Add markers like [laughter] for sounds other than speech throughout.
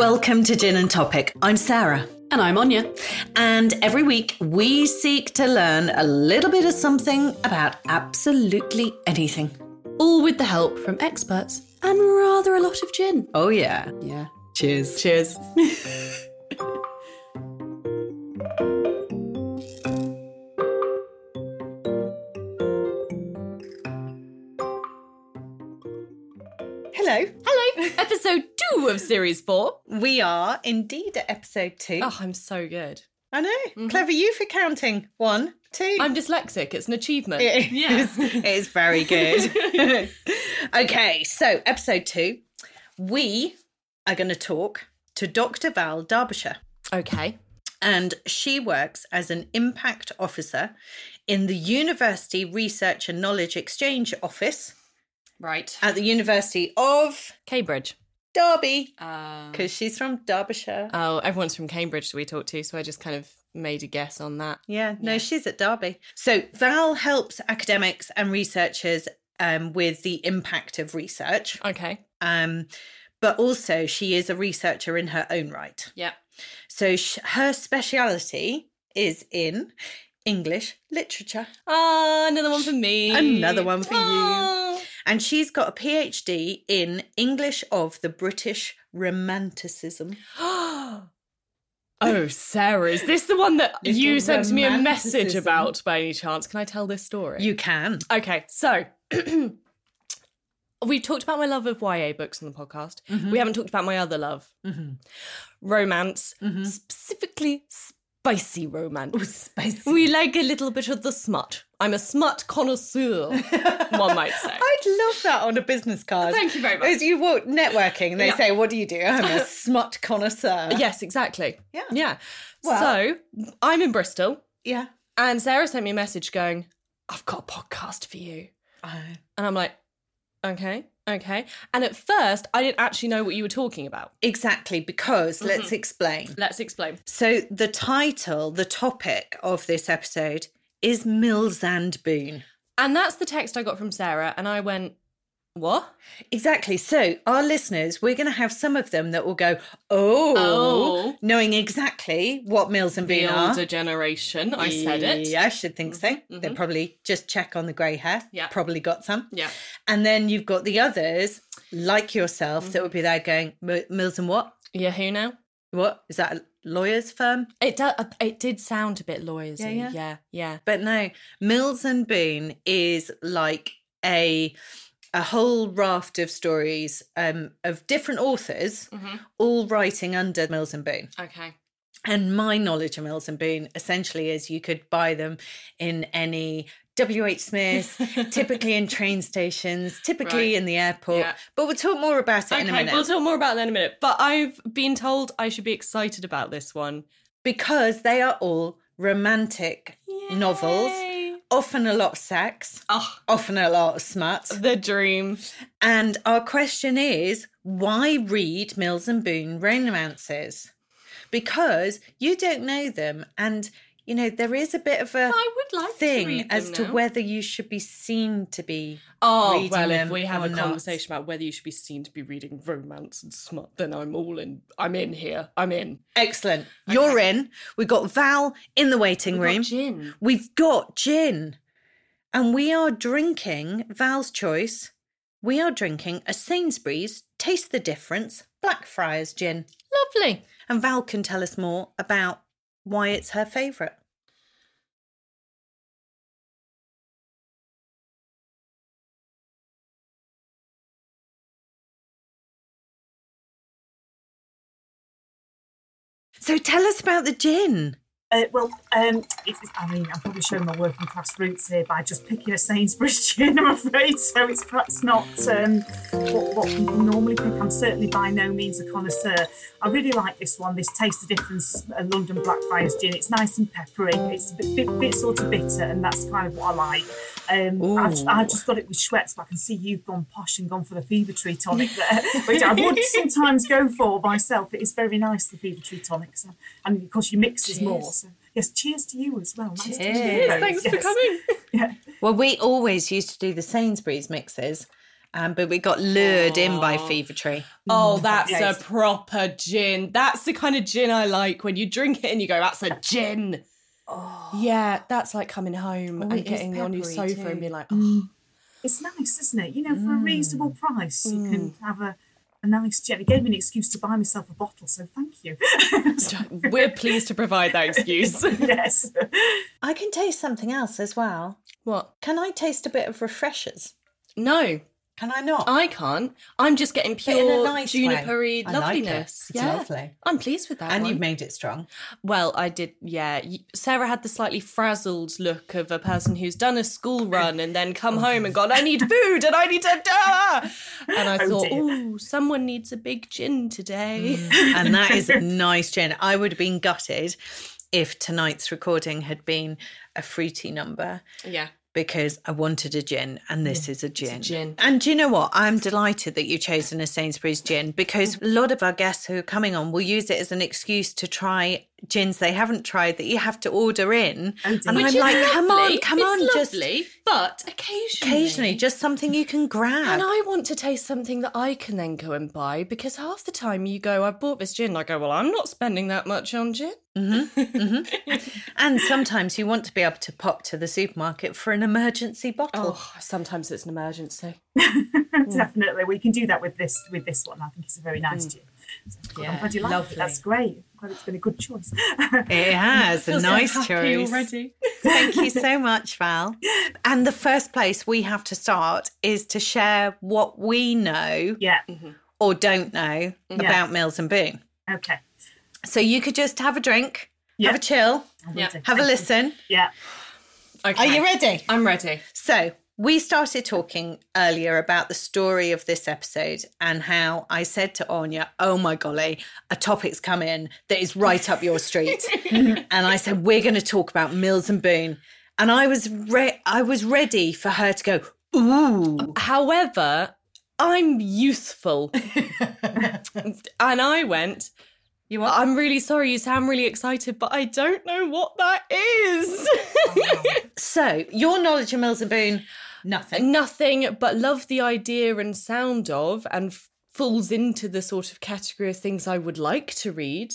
Welcome to Gin and Topic. I'm Sarah. And I'm Anya. And every week we seek to learn a little bit of something about absolutely anything. All with the help from experts and rather a lot of gin. Oh, yeah. Yeah. Cheers. Cheers. [laughs] series four. We are indeed at episode two. Oh, I'm so good. I know. Mm-hmm. Clever you for counting. One, two. I'm dyslexic. It's an achievement. It Yeah. it is very good. [laughs] okay, so episode two, we are going to talk to Dr. Val Derbyshire, Okay. and she works as an impact officer in the University Research and Knowledge Exchange Office Right. at the University of Cambridge. Derby, Uh, because she's from Derbyshire. oh, everyone's from Cambridge that we talked to, so I just kind of made a guess on that. Yeah, no, she's at Derby. So Val helps academics and researchers um, with the impact of research. Okay. Um, but also, she is a researcher in her own right. Yeah. So, sh- her speciality is in English literature. Ah, another one for me. Another one for you. you. And she's got a PhD in English of the British Romanticism. [gasps] Oh, Sarah, is this the one that Little you sent me a message about by any chance? Can I tell this story? You can. Okay, so [clears throat] we talked about my love of YA books on the podcast. Mm-hmm. We haven't talked about my other love, mm-hmm. romance, mm-hmm. specifically spicy romance. Oh, spicy. We like a little bit of the smut. I'm a smut connoisseur, one might say. [laughs] I'd love that on a business card. Thank you very much. As you walk networking, they Yeah. say, What do you do? I'm a [laughs] smut connoisseur. Yes, exactly. Yeah. Yeah. Well- so I'm in Bristol, Yeah. and Sarah sent me a message going, I've got a podcast for you. Oh. And I'm like, okay, okay. And at first, I didn't actually know what you were talking about. Exactly, because Mm-hmm. let's explain. Let's explain. So, the title, the topic of this episode is Mills and Boon. And that's the text I got from Sarah. And I went, what? Exactly. So, our listeners, we're going to have some of them that will go, Oh, Oh. knowing exactly what Mills and Boon are. older generation. I said it. Mm-hmm. Yeah, I should think so. They probably just check on the grey hair. Yeah. Probably got some. Yeah. And then you've got the others, like yourself, that would be there going, Mills and what? Yeah, who now? What? Is that a lawyer's firm? It, do, it did sound a bit lawyers Yeah, yeah. yeah, yeah. But no, Mills and Boon is like a a whole raft of stories um, of different authors, Mm-hmm. all writing under Mills and Boon. Okay. And my knowledge of Mills and Boon essentially is you could buy them in any WH Smiths, [laughs] typically in train stations, typically Right. in the airport. Yeah. But we'll talk more about it in a minute we'll talk more about that in a minute. But I've been told I should be excited about this one. because they are all romantic novels, often a lot of sex, Oh, often a lot of smut. the dream. And our question is why read Mills and Boon romances? Because you don't know them. And, you know, there is a bit of a I would like to thing read as them to whether you should be seen to be. Oh, reading well, if we have a not. conversation about whether you should be seen to be reading romance and smut, then I'm all in. I'm in here. I'm in. Excellent. You're in. We've got Val in the waiting room. gin. We've got gin. And we are drinking Val's choice. We are drinking a Sainsbury's Taste the Difference Blackfriars gin. Lovely. And Val can tell us more about why it's her favourite. So tell us about the gin. Uh, well, um, I mean, I'm probably showing my working class roots here by just picking a Sainsbury's [laughs] gin, I'm afraid. So it's perhaps not um, what, what people normally pick. I'm certainly by no means a connoisseur. I really like this one, this Taste the Difference uh, London Blackfriars gin. It's nice and peppery. It's a bit, bit, bit sort of bitter, and that's kind of what I like. Um, I've, I've just got it with Schweppes, but I can see you've gone posh and gone for the Fever Tree tonic there, which I would [laughs] sometimes go for myself. It is very nice, the Fever Tree tonic. So, and of course, you your mixes more. Cheers. So, yes, cheers to you as well. Nice Cheers. meet you both. Thanks for coming. [laughs] Yeah. Well, we always used to do the Sainsbury's mixes, Um, but we got lured in by Fever Tree. Oh, mm, that's Yes. a proper gin. That's the kind of gin I like. When you drink it and you go, that's a gin. Oh. Yeah, that's like coming home oh, and getting on your peppery sofa and too. being like, mm. oh, It's nice, isn't it? You know, for a mm. reasonable price, you can have a, a nice gin. It gave me an excuse to buy myself a bottle, so thank you. [laughs] [laughs] we're pleased to provide that excuse. [laughs] yes. I can taste something else as well. what? Can I taste a bit of refreshers? No, Can I not? I can't. I'm just getting But in a pure nice junipery I like it. loveliness. It's yeah, lovely. I'm pleased with that. and one. you've made it strong. Well, I did, yeah. Sarah had the slightly frazzled look of a person who's done a school run and then come home and gone, I need food and I need to. Ah! And I [laughs] Oh, thought, oh, someone needs a big gin today. [laughs] and that is a nice gin. I would have been gutted if tonight's recording had been a fruity number Yeah. Because I wanted a gin and this is a gin. gin. And do you know what? I'm delighted that you've chosen a Sainsbury's gin because a lot of our guests who are coming on will use it as an excuse to try gins they haven't tried that you have to order in. Oh, and Which I'm is like, come on, come It's on, just lovely, but occasionally. occasionally, just something you can grab. And I want to taste something that I can then go and buy because half the time you go, I bought this gin. I go, well, I'm not spending that much on gin. Mm-hmm, mm-hmm. [laughs] And sometimes you want to be able to pop to the supermarket for an emergency bottle. Oh, sometimes it's an emergency. [laughs] Mm. Definitely, we can do that with this with this one. I think it's a very nice mm. gin. So good. I'm glad you like lovely. it. That's great. I'm it's been a good choice. It [laughs] has a nice choice. already. Thank you so [laughs] much, Val. And the first place we have to start is to share what we know yeah. Mm-hmm. or don't know mm-hmm. about Mills and Boon. Okay. So you could just have a drink, Yeah. have a chill, Yeah. have a listen. Yeah. Okay. Are you ready? I'm ready. So we started talking earlier about the story of this episode and how I said to Anya, "Oh my golly, a topic's come in that is right up your street," [laughs] and I said, "We're going to talk about Mills and Boon," and I was re- I was ready for her to go, "Ooh." However, I'm youthful. [laughs] and I went, You are. I'm really sorry, you sound really excited, but I don't know what that is. Oh, [laughs] so your knowledge of Mills and Boon, nothing. Nothing, but love the idea and sound of, and f- falls into the sort of category of things I would like to read.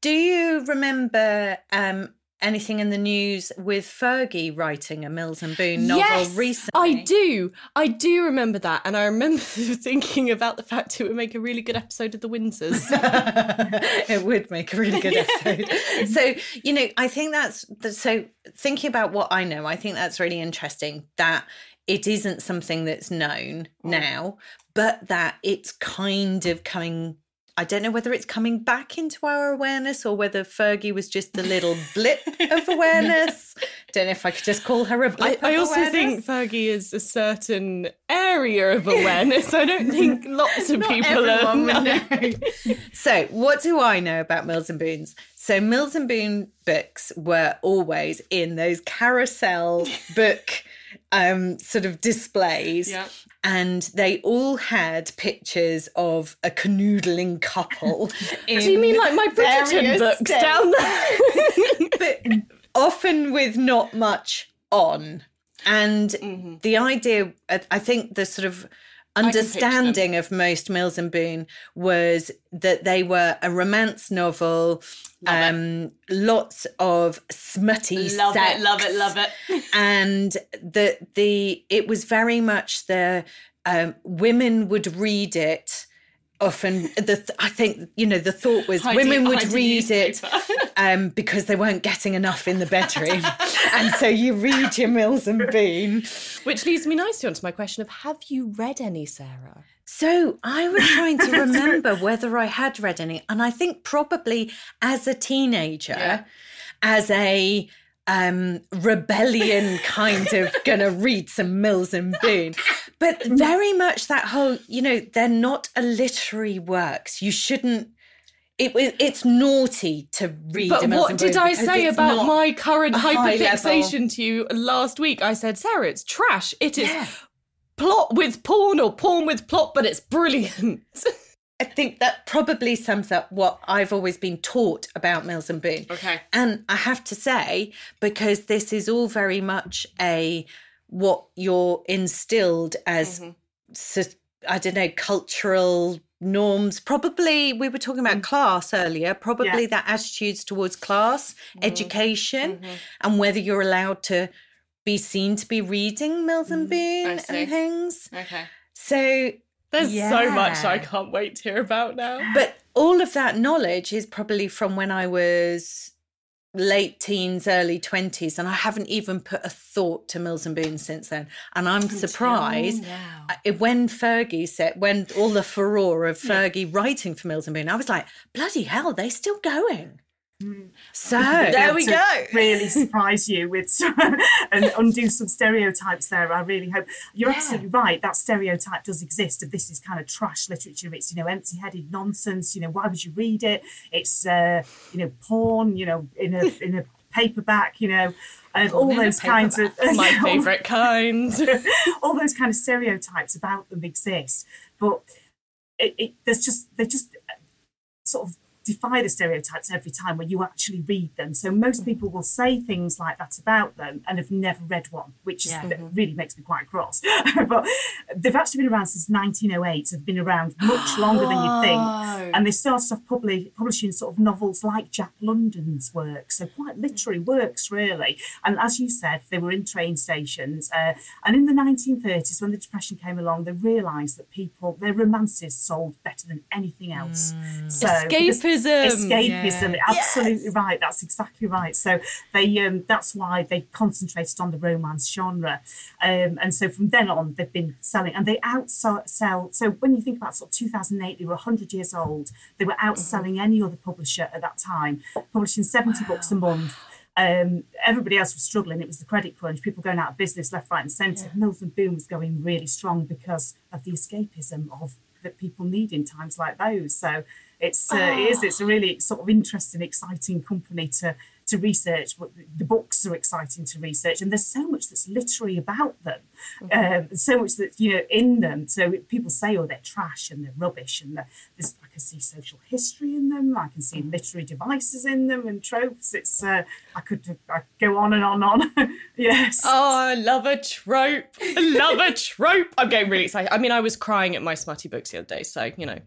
Do you remember um, anything in the news with Fergie writing a Mills and Boon novel recently? I do. I do remember that. And I remember [laughs] thinking about the fact it would make a really good episode of The Windsors. [laughs] [laughs] it would make a really good episode. So, you know, I think that's so thinking about what I know, I think that's really interesting that it isn't something that's known mm. now, but that it's kind of coming. I don't know whether it's coming back into our awareness or whether Fergie was just a little blip [laughs] of awareness. Don't know if I could just call her a I, blip. I of also awareness. think Fergie is a certain area of [laughs] awareness. I don't think lots of people are. no. [laughs] So, what do I know about Mills and Boons? So, Mills and Boon books were always in those carousel book um, sort of displays. Yeah. And they all had pictures of a canoodling couple. [laughs] Do you mean like my Bridgerton books states. down there? [laughs] but often with not much on. And Mm-hmm. the idea, I think the sort of understanding of most Mills and Boon was that they were a romance novel, um, lots of smutty love sex, it, love it, love it. and the the it was very much the um, women would read it often the th- i think you know the thought was Hide women it- would read it [laughs] um, because they weren't getting enough in the bedroom. And so you read your mills and boon. Which leads me nicely onto my question of have you read any, Sarah? so i was trying to remember whether i had read any. And i think probably as a teenager Yeah. as a um rebellion kind of gonna read some mills and boon but mm-hmm. very much that whole you know they're not a literary works you shouldn't it, it- it's naughty to read But what did I say about my current hyperfixation to you last week? I said, Sarah, it's trash. It is Yeah. plot with porn or porn with plot, but it's brilliant. [laughs] I think that probably sums up what I've always been taught about Mills and Boon. Okay. And I have to say, because this is all very much a what you're instilled as so, I don't know, cultural norms. Probably we were talking about class earlier, probably. Yeah. that attitudes towards class, Mm-hmm. education, and whether you're allowed to be seen to be reading Mills and Mm, I and things. Okay. So There's so much I can't wait to hear about now. but all of that knowledge is probably from when I was late teens, early 20s, and I haven't even put a thought to Mills and Boon since then. And I'm surprised. now. When Fergie said, when all the furore of Fergie writing for Mills and Boon, I was like, bloody hell, they're still going. So [laughs] There we to go. Really [laughs] surprise you with some, [laughs] and undo some stereotypes there. I really hope you're Yeah. absolutely right. That stereotype does exist. Of this is kind of trash literature. It's you know empty-headed nonsense. You know why would you read it? It's uh, you know porn. You know in a in a paperback. You know. And all those kinds of My favourite kind. all those kind of stereotypes about them exist, but it, it, there's just they just uh, sort of defy the stereotypes every time when you actually read them. So most mm. people will say things like that about them and have never read one, which is, Yeah. that really makes me quite cross. [laughs] but they've actually been around since 1908. They've been around much [gasps] longer than you'd think. And they started off publi- publishing sort of novels like Jack London's work, so quite mm. literary works, really. And as you said, they were in train stations. Uh, and in the 1930s, when the Depression came along, they realised that people, their romances sold better than anything else. Mm. So, Escapism. Escapism, Yeah. absolutely right. That's exactly right. So they, um, that's why they concentrated on the romance genre, um, and so from then on they've been selling, and they outsell. So when you think about sort of 2008, they were 100 years old. They were outselling any other publisher at that time, publishing 70 books a month. Um, everybody else was struggling. It was the credit crunch. People going out of business left, right, and centre. Mills and Boon was going really strong because of the escapism of that people need in times like those. So it's uh, it is it's a really sort of interesting, exciting company to to research. The books are exciting to research, and there's so much that's literary about them, um, so much that's you know in them. So people say, oh, they're trash and they're rubbish, and they're- there's I can see social history in them. I can see literary devices in them and tropes. It's uh, I could I could go on and on and on. [laughs] yes. Oh, I love a trope. I love a trope. I'm getting really excited. I mean, I was crying at my smutty books the other day, so you know.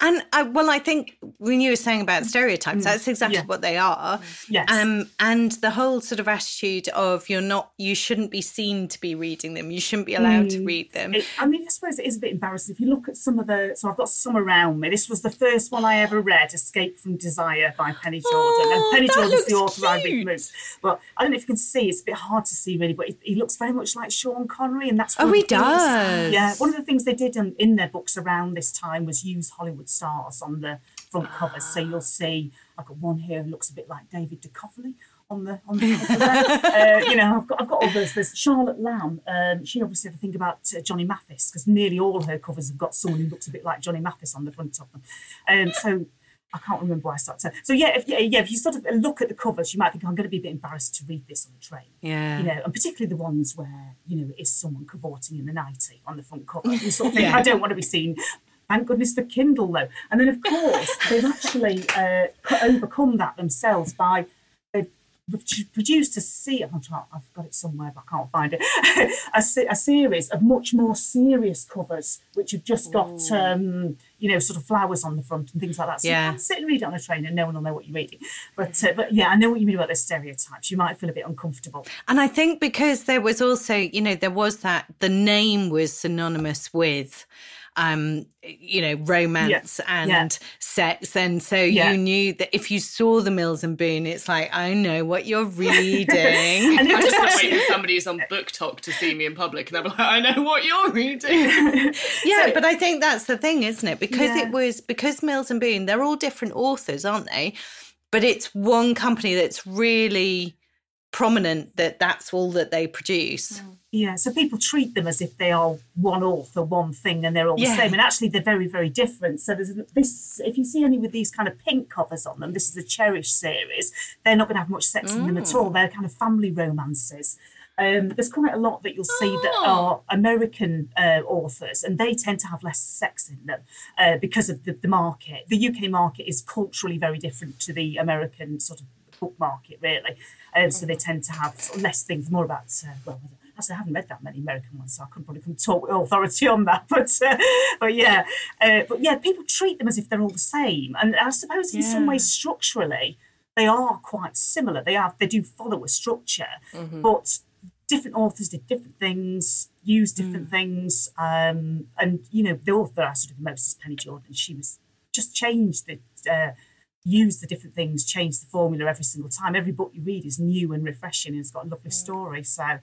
And I, well, I think when you were saying about stereotypes, that's exactly Mm. yeah. what they are. Yes. Um, and the whole sort of attitude of you're not, you shouldn't be seen to be reading them. You shouldn't be allowed to read them. It, I mean, I suppose it is a bit embarrassing. If you look at some of the, so I've got some around me. This was the first one I ever read, Escape from Desire by Penny Jordan. Oh, and Penny Jordan's the author I Big cute. Moose. But I don't know if you can see, it's a bit hard to see really, but he, he looks very much like Sean Connery. And that's Oh, he things- does. Yeah, one of the things they did in, in their books around this time was use Hollywood stars on the front covers. So you'll see, I've got one here who looks a bit like David Duchovny on the on the cover there. [laughs] uh, you know, I've got I've got others. There's Charlotte Lamb. Um, she obviously had to think about uh, Johnny Mathis because nearly all her covers have got someone who looks a bit like Johnny Mathis on the front of them. Um, so. I can't remember why I started. So, so yeah, if, yeah, yeah, if you sort of look at the covers, you might think I'm going to be a bit embarrassed to read this on the train Yeah. you know, and particularly the ones where you know it is someone cavorting in the nightie on the front cover. You sort of think, [laughs] Yeah. I don't want to be seen. Thank goodness for Kindle though. And then of course they've actually uh, overcome that themselves by they've produced a se- I'm trying, I've got it somewhere but I can't find it. [laughs] a, se- a series of much more serious covers which have just got um, you know sort of flowers on the front and things like that. So Yeah. you can sit and read it on a train and no one will know what you're reading. But uh, but yeah, I know what you mean about the stereotypes. You might feel a bit uncomfortable. And I think because there was also, you know, there was that the name was synonymous with um you know romance and yeah. sex and so Yeah. you knew that if you saw the mills and boon it's like i know what you're [laughs] reading And I [laughs] just just can't wait for somebody who's on BookTok to see me in public and they're like, I know what you're reading. [laughs] yeah but i think that's the thing isn't it because Yeah. it was because mills and boon they're all different authors aren't they but it's one company that's really prominent that that's all that they produce Yeah, so people treat them as if they are one author, one thing, and they're all Yeah. the same. And actually, they're very, very different. So there's this. If you see any with these kind of pink covers on them, this is the Cherish series. They're not going to have much sex in them at all. They're kind of family romances. Um, there's quite a lot that you'll see that are American uh, authors, and they tend to have less sex in them uh, because of the, the market. The UK market is culturally very different to the American sort of book market, really. Um, so they tend to have sort of less things, more about, uh, well, Actually, I haven't read that many American ones, so I couldn't probably come talk with authority on that. [laughs] But, uh, but yeah, uh, but yeah, people treat them as if they're all the same, and I suppose in yeah. some ways structurally they are quite similar. They are they do follow a structure, mm-hmm. but different authors did different things, used different mm. things, um, and you know the author I sort of the most is Penny Jordan. She was just changed the. Uh, use the different things, change the formula every single time. Every book you read is new and refreshing and it's got a lovely story. So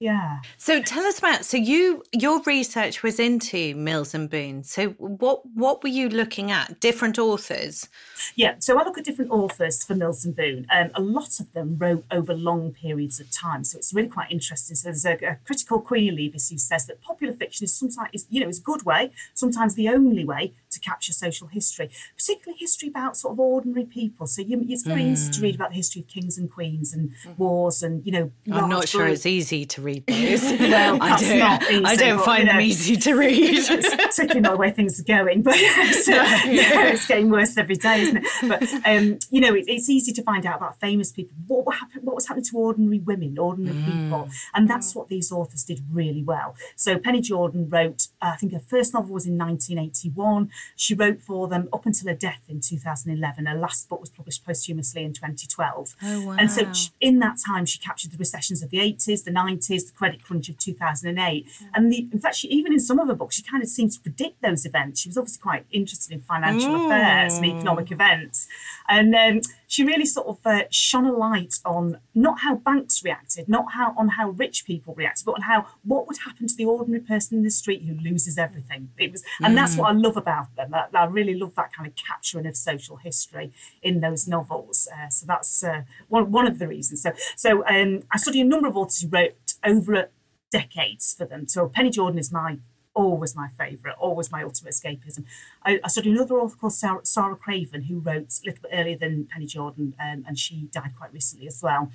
yeah. So tell us about so you your research was into Mills and Boon. So what what were you looking at? Different authors? Yeah, so I look at different authors for Mills and Boon. Um, a lot of them wrote over long periods of time, so it's really quite interesting. So there's a, a critical Queenie Leavis who says that popular fiction is sometimes is, you know is a good way, sometimes the only way to capture social history, particularly history about sort of ordinary people. So you, it's very mm. easy to read about the history of kings and queens and mm. wars and you know. I'm not sure it's easy to read [laughs] those. well, [laughs] I don't, easy, I don't find you know, them easy to read. it's particularly not the way things are going, but so, yeah. yeah, it's getting worse every day, isn't it? But um, you know, it, it's easy to find out about famous people. What, what happened? What was happening to ordinary women, ordinary mm. people, and that's what these authors did really well. So Penny Jordan wrote, uh, I think her first novel was in 1981. She wrote for them up until her death in 2011. Her last book was published posthumously in 2012. Oh, wow. And so in that time, she captured the recessions of the 80s, the 90s, the credit crunch of 2008. Mm. And the, in fact, she, even in some of her books, she kind of seemed to predict those events. She was obviously quite interested in financial mm. affairs and economic events. And um, she really sort of uh, shone a light on not how banks reacted, not how on how rich people reacted, but on how what would happen to the ordinary person in the street who loses everything. It was, and mm. that's what I love about them. I, I, really love that kind of capturing of social history in those novels. Uh, so that's uh, one one of the reasons. So so um, I studied a number of authors who wrote over decades for them. So Penny Jordan is my always my favourite, always my ultimate escapism. I, I studied another author called Sara, Sara, Craven, who wrote a little bit earlier than Penny Jordan, um, and she died quite recently as well.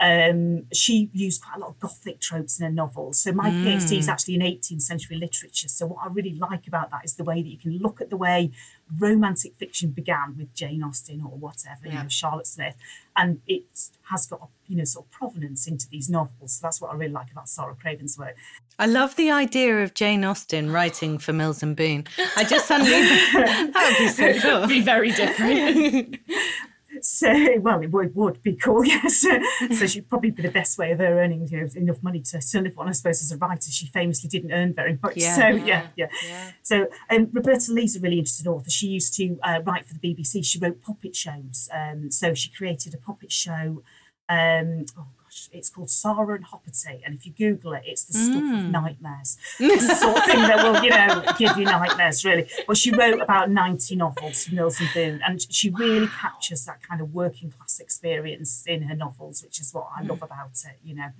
Um, she used quite a lot of Gothic tropes in her novels. So my mm. PhD is actually in 18th century literature. So what I really like about that is the way that you can look at the way romantic fiction began with Jane Austen or whatever, yeah. you know, Charlotte Smith, and it has got you know sort of provenance into these novels. So that's what I really like about Sara Craven's work. I love the idea of Jane Austen writing for Mills and Boon. I just suddenly [laughs] [laughs] that would be so cool. It'd be very different. [laughs] So, [laughs] well, it would, would be cool, [laughs] yes. so she'd probably be the best way of her earning you know, enough money to, to live on. I suppose as a writer, she famously didn't earn very much. Yeah, so, yeah, yeah. yeah. yeah. So, um, Roberta Leigh's a really interesting author. She used to uh, write for the BBC. She wrote puppet shows. Um, so she created a puppet show. Um, oh, it's called Sara and Hoppity, and if you Google it, it's the mm. stuff of nightmares. [laughs] it's the sort of thing that will, you know, give you nightmares, really. But she wrote about 90 novels for Mills and Boon, and she really captures that kind of working class experience in her novels, which is what I love about it, you know.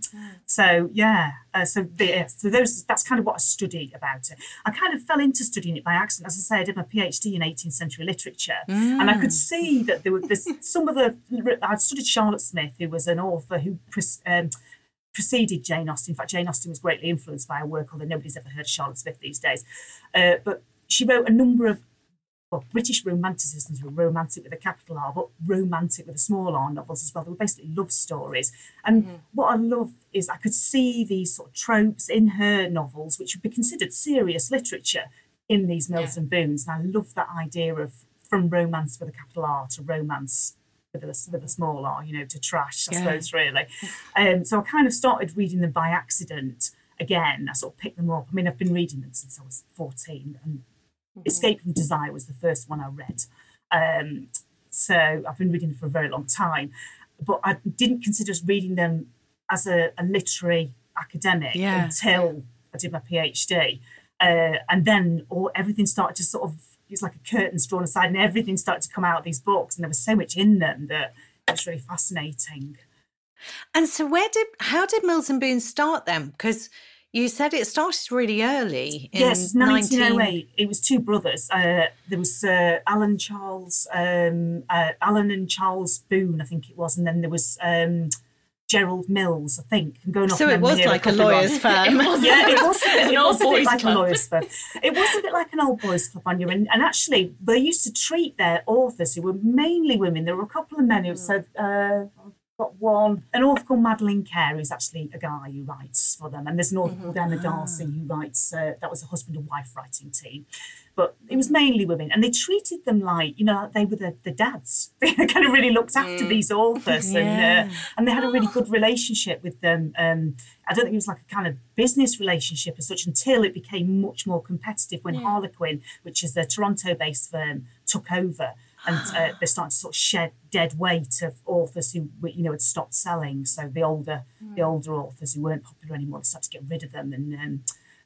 So yeah, uh, so the, so those that's kind of what I studied about it. I kind of fell into studying it by accident. As I say, I did my PhD in 18th century literature, mm. and I could see that there were some of the I studied Charlotte Smith, who was an author who um, preceded Jane Austen. In fact, Jane Austen was greatly influenced by her work, although nobody's ever heard of Charlotte Smith these days. Uh, but she wrote a number of well, British romanticisms were romantic with a capital R, but romantic with a small R novels as well. They were basically love stories. And mm-hmm. what I love is I could see these sort of tropes in her novels, which would be considered serious literature in these Mills yeah. and Boons. And I love that idea of from romance with a capital R to romance with a, with a small r, you know, to trash, I yeah. suppose, really. Um, so I kind of started reading them by accident again. I sort of picked them up. I mean, I've been reading them since I was 14, and mm-hmm. Escape from Desire was the first one I read. Um, so I've been reading them for a very long time, but I didn't consider reading them as a, a literary academic yeah. until I did my PhD. Uh, and then all everything started to sort of it's like a curtain's drawn aside and everything started to come out of these books and there was so much in them that it was really fascinating. And so where did how did mills and boon start them because you said it started really early yes 1908 19... it was two brothers. Uh, there was uh, alan charles um, uh, alan and charles boon i think it was and then there was um, Gerald Mills, I think. I'm going off so it was like a, a lawyer's [laughs] firm. yeah, it was, it was a bit like club. a lawyer's firm. It was a bit like an old boys club on you. And, and actually, they used to treat their authors, who were mainly women, there were a couple of men who said, uh, got one, an author called Madeleine Ker, who's actually a guy who writes for them. And there's an author called Emma Darcy who writes, uh, that was a husband and wife writing team. But it was mainly women. And they treated them like, you know, they were the, the dads. [laughs] They kind of really looked after these authors. And, uh, and they had a really good relationship with them. Um, I don't think it was like a kind of business relationship as such until it became much more competitive when Harlequin, which is a Toronto based firm, took over and [gasps] uh, they're starting to sort of shed dead weight of authors who you know had stopped selling. So the older the older authors who weren't popular anymore started to get rid of them. And um,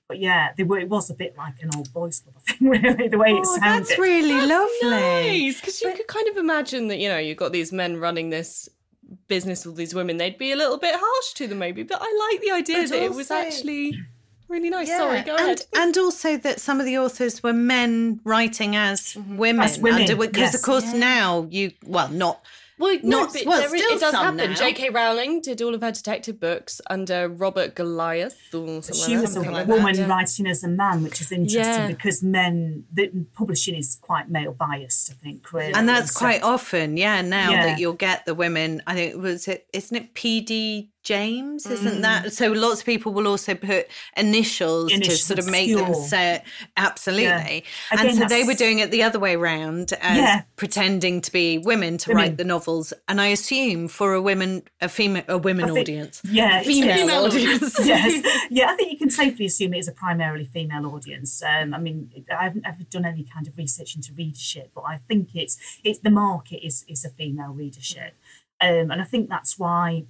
but yeah, they were. It was a bit like an old boys club, I think. [laughs] Really, the way it Oh, sounded. that's really lovely. Nice, because you could kind of imagine that you know you've got these men running this business with these women. They'd be a little bit harsh to them, maybe. But I like the idea But that it was actually really nice. Yeah, Sorry, go and, ahead. And also that some of the authors were men writing as women. As women, because yes. of course now you well not Well, Not- but well, there is- still it does happen. now. J.K. Rowling did all of her detective books under Robert Goliath or something she was a like woman that, writing as a man, which is interesting Yeah. because men, the publishing is quite male biased, I think. Really. and that's So- quite often yeah now Yeah. that you'll get the women i think was it isn't it pd james isn't Mm. that so lots of people will also put initials, to sort of make them say absolutely Yeah. and so they were doing it the other way round as Yeah. pretending to be women to Women. write the novels and i assume for a women a female a women think- audience Yeah, female, Female [laughs] audience [laughs] yes, yeah, I think you can safely assume it is a primarily female audience. Um, I mean, I haven't ever done any kind of research into readership, but I think it's it's the market is is a female readership, um, and I think that's why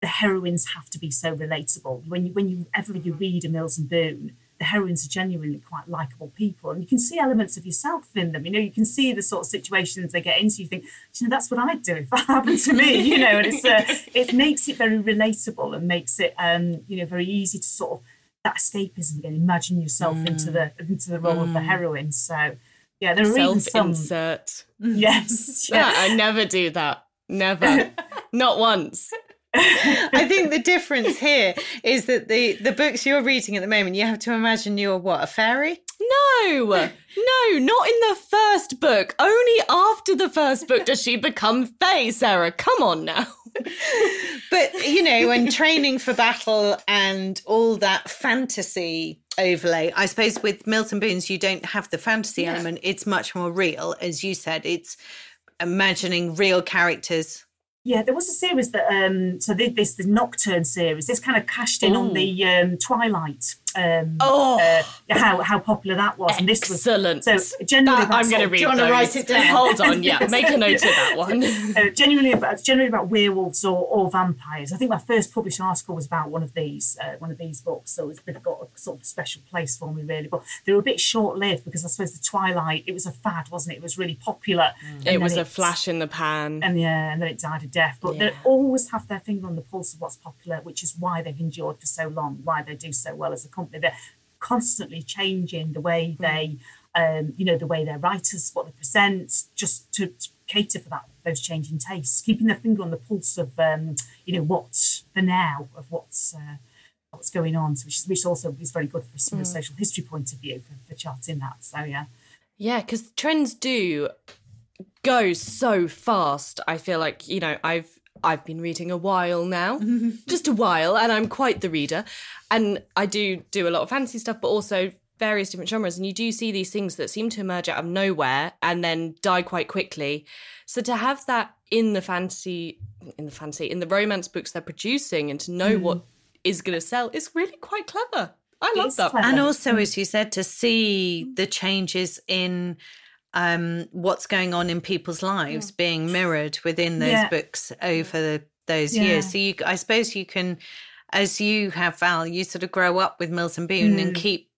the heroines have to be so relatable. When you when you ever you read a Mills and Boon. The heroines are genuinely quite likable people, and you can see elements of yourself in them. You know, you can see the sort of situations they get into. You think, you know, that's what I'd do if that [laughs] happened to me. You know, and it's uh, [laughs] it makes it very relatable and makes it um, you know very easy to sort of that escapism again. Imagine yourself into the into the role of the heroine. So yeah, there are even some. Self-insert. [laughs] Yes, Yeah, yeah. I never do that. Never. Not once. I think the difference here is that the the books you're reading at the moment, you have to imagine you're what a fairy. No, no, not in the first book. Only after the first book does she become Faye, Sarah. Come on now. But you know, when training for battle and all that fantasy overlay, I suppose with Mills and Boon's, you don't have the fantasy element. It's much more real, as you said. It's imagining real characters. Yeah, there was a series that um so thi- this the Nocturne series. This kind of cashed in on the um Twilight. Um, Oh. uh, how how popular that was, and this was Excellent. so generally. That- I'm going to read you wanna write it down? Hold on, yeah. [laughs] Make a note of that one. [laughs] uh, generally about generally about werewolves or, or vampires. I think my first published article was about one of these uh, one of these books, so it's they've got a sort of special place for me really. But they were a bit short lived because I suppose the Twilight it was a fad, wasn't it? It was really popular. And It was a flash in the pan. and yeah, and then it died a death. But they always have their finger on the pulse of what's popular, which is why they've endured for so long, why they do so well as a company. They're constantly changing the way they, um, you know, the way their writers, what they present, just to, to cater for that those changing tastes, keeping their finger on the pulse of, um, you know, what the now of what's. Uh, What's going on, so which, is, which also is very good for, from a social history point of view for, for charting that. So yeah, Yeah, because trends do go so fast. I feel like you know I've I've been reading a while now, [laughs] just a while, and I'm quite the reader, and I do do a lot of fantasy stuff, but also various different genres, and you do see these things that seem to emerge out of nowhere and then die quite quickly. So to have that in the fantasy, in the fantasy, in the romance books they're producing, and to know mm. what is going to sell is really quite clever. I love It's that. clever. And also, as you said, to see the changes in um, what's going on in people's lives being mirrored within those Yeah. books over the, those Yeah. years. So you, I suppose you can, as you have Val, you sort of grow up with Mills and Boon and Mm. keep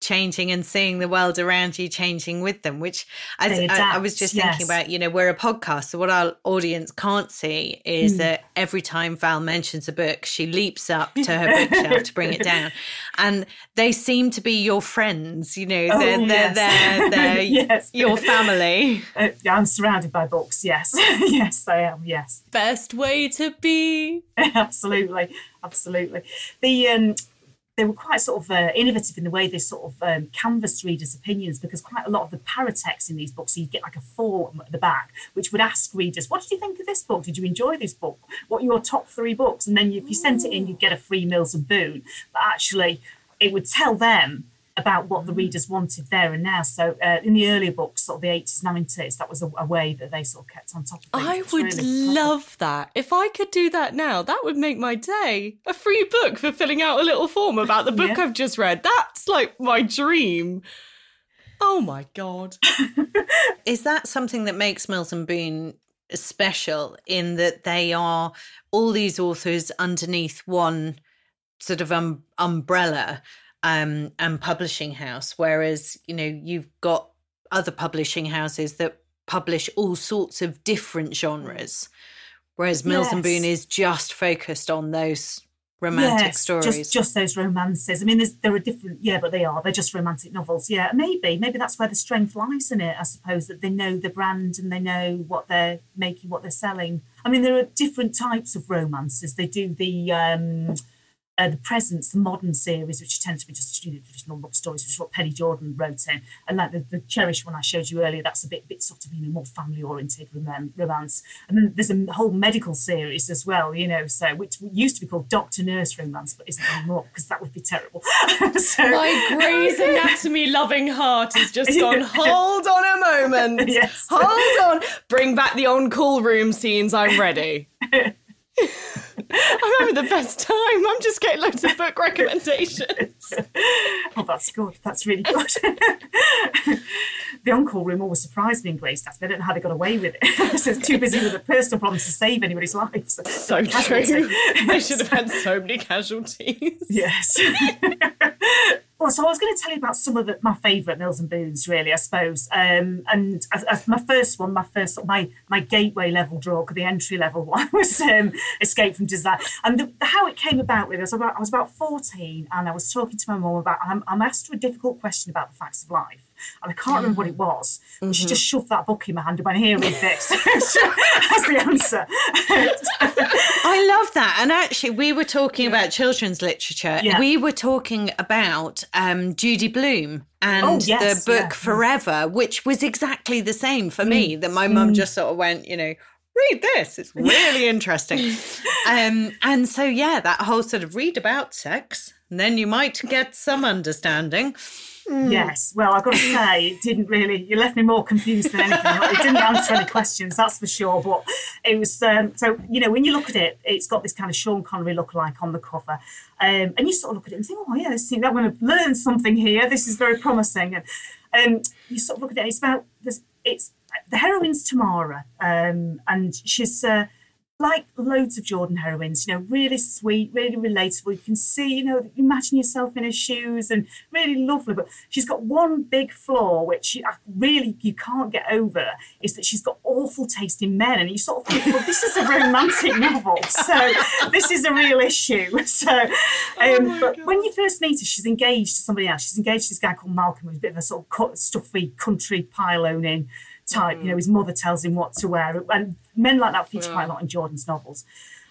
changing and seeing the world around you changing with them which I, I, I was just yes. thinking about you know we're a podcast so what our audience can't see is Mm. that every time val mentions a book she leaps up to her [laughs] bookshelf to bring it down and they seem to be your friends you know Oh, they're, they're, yes. they're, [laughs] they're Yes. your family [laughs] uh, I'm surrounded by books. Yes, yes, I am. Yes. Best way to be. absolutely, absolutely. The um, they were quite sort of uh, innovative in the way they sort of um, canvassed readers' opinions because quite a lot of the paratext in these books, so you get like a form at the back, which would ask readers, "What did you think of this book? Did you enjoy this book? What are your top three books?" And then if you sent it in, you'd get a free Mills and Boon. But actually, it would tell them about what the readers wanted there and now. So uh, in the earlier books, sort of the 80s, 90s, that was a, a way that they sort of kept on top of things. I would really clever. love that. If I could do that now, that would make my day. A free book for filling out a little form about the book Yeah. I've just read. That's like my dream. Oh my god. [laughs] Is that something that makes Mills and Boon special in that they are all these authors underneath one sort of um, umbrella um, and publishing house, whereas you know you've got other publishing houses that publish all sorts of different genres, whereas Mills and Yes. Boon is just focused on those romantic yes, stories. Just, just those romances. I mean, there's, there are different, yeah, but they are. They're just romantic novels. Yeah, maybe. Maybe that's where the strength lies in it, I suppose, that they know the brand and they know what they're making, what they're selling. I mean, there are different types of romances. They do the. Um, uh, the Presents, the modern series, which tends to be just you know, traditional love stories, which is what Penny Jordan wrote in, and like the, the Cherish one I showed you earlier, that's a bit, bit sort of you know more family oriented romance. And then there's a whole medical series as well, you know, so which used to be called Doctor Nurse romance, but isn't anymore because that would be terrible. [laughs] so, My Grey's Anatomy loving heart has just [laughs] gone, hold on a moment. [laughs] Yes. Hold on. Bring back the on call room scenes. I'm ready. I'm having the best time. I'm just getting loads of book recommendations. Oh, that's good. That's really good. [laughs] the on-call room always surprised me in Grey's Anatomy. I don't know how they got away with it. [laughs] so it's too busy with the personal problems to save anybody's lives. So true. They should have had so many casualties. Yes. [laughs] well, so I was going to tell you about some of the, my favourite Mills and Boons, really, I suppose. Um, and my first one, my first, my my gateway level drug, the entry level [laughs] one, was um, Escape from Desire. And the, how it came about with us, I was about, I was about 14 and I was talking to my mum about, I'm, I'm asked a difficult question about the facts of life. And I can't remember what it was. But she just shoved that book in my hand and went, here, read this. [laughs] That's the answer. [laughs] I love that. And actually, we were talking about children's literature. Yeah. We were talking about um, Judy Blume and Oh, yes, the book yeah. Forever, which was exactly the same for me. That my mum just sort of went, you know, read this. It's really [laughs] interesting. um, and so, yeah, that whole sort of read about sex, and then you might get some understanding. Yes. Well, I've got to say, it didn't really. You left me more confused than anything. It didn't answer any questions, that's for sure. But it was um, so you know when you look at it, it's got this kind of Sean Connery look-alike on the cover, um, and you sort of look at it and think, oh yeah, this, I'm going to learn something here. This is very promising. And um, you sort of look at it. It's about this. It's the heroine's Tamara, um, and she's. Uh, like loads of Jordan heroines, you know, really sweet, really relatable. You can see, you know, imagine yourself in her shoes and really lovely. But she's got one big flaw, which you, really you can't get over, is that she's got awful taste in men. And you sort of think, well, this is a romantic [laughs] novel, so this is a real issue. [laughs] So, um, but when you first meet her, she's engaged to somebody else. She's engaged to this guy called Malcolm, who's a bit of a sort of cut, stuffy country pile owning type. You know, his mother tells him what to wear, and men like that feature quite a lot in Jordan's novels.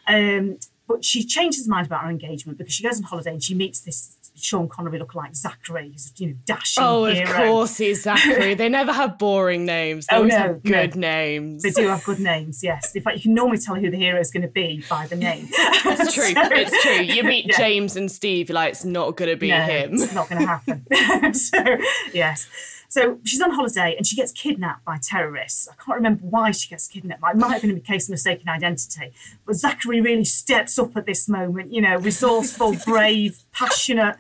Um, but she changes her mind about her engagement because she goes on holiday and she meets this Sean Connery lookalike Zachary, who's you know dashing Oh, of course, he's Zachary. [laughs] They never have boring names. They Oh, always no, have good no. names. They do have good names, yes. In fact, you can normally tell who the hero is going to be by the name. It's [laughs] true. It's true. You meet Yeah. James and Steve, you're like, it's not going to be no, him. It's not going to happen. [laughs] so, yes. So she's on holiday and she gets kidnapped by terrorists. I can't remember why she gets kidnapped. It might have been a case of mistaken identity. But Zachary really steps up at this moment, you know, resourceful, [laughs] brave, passionate.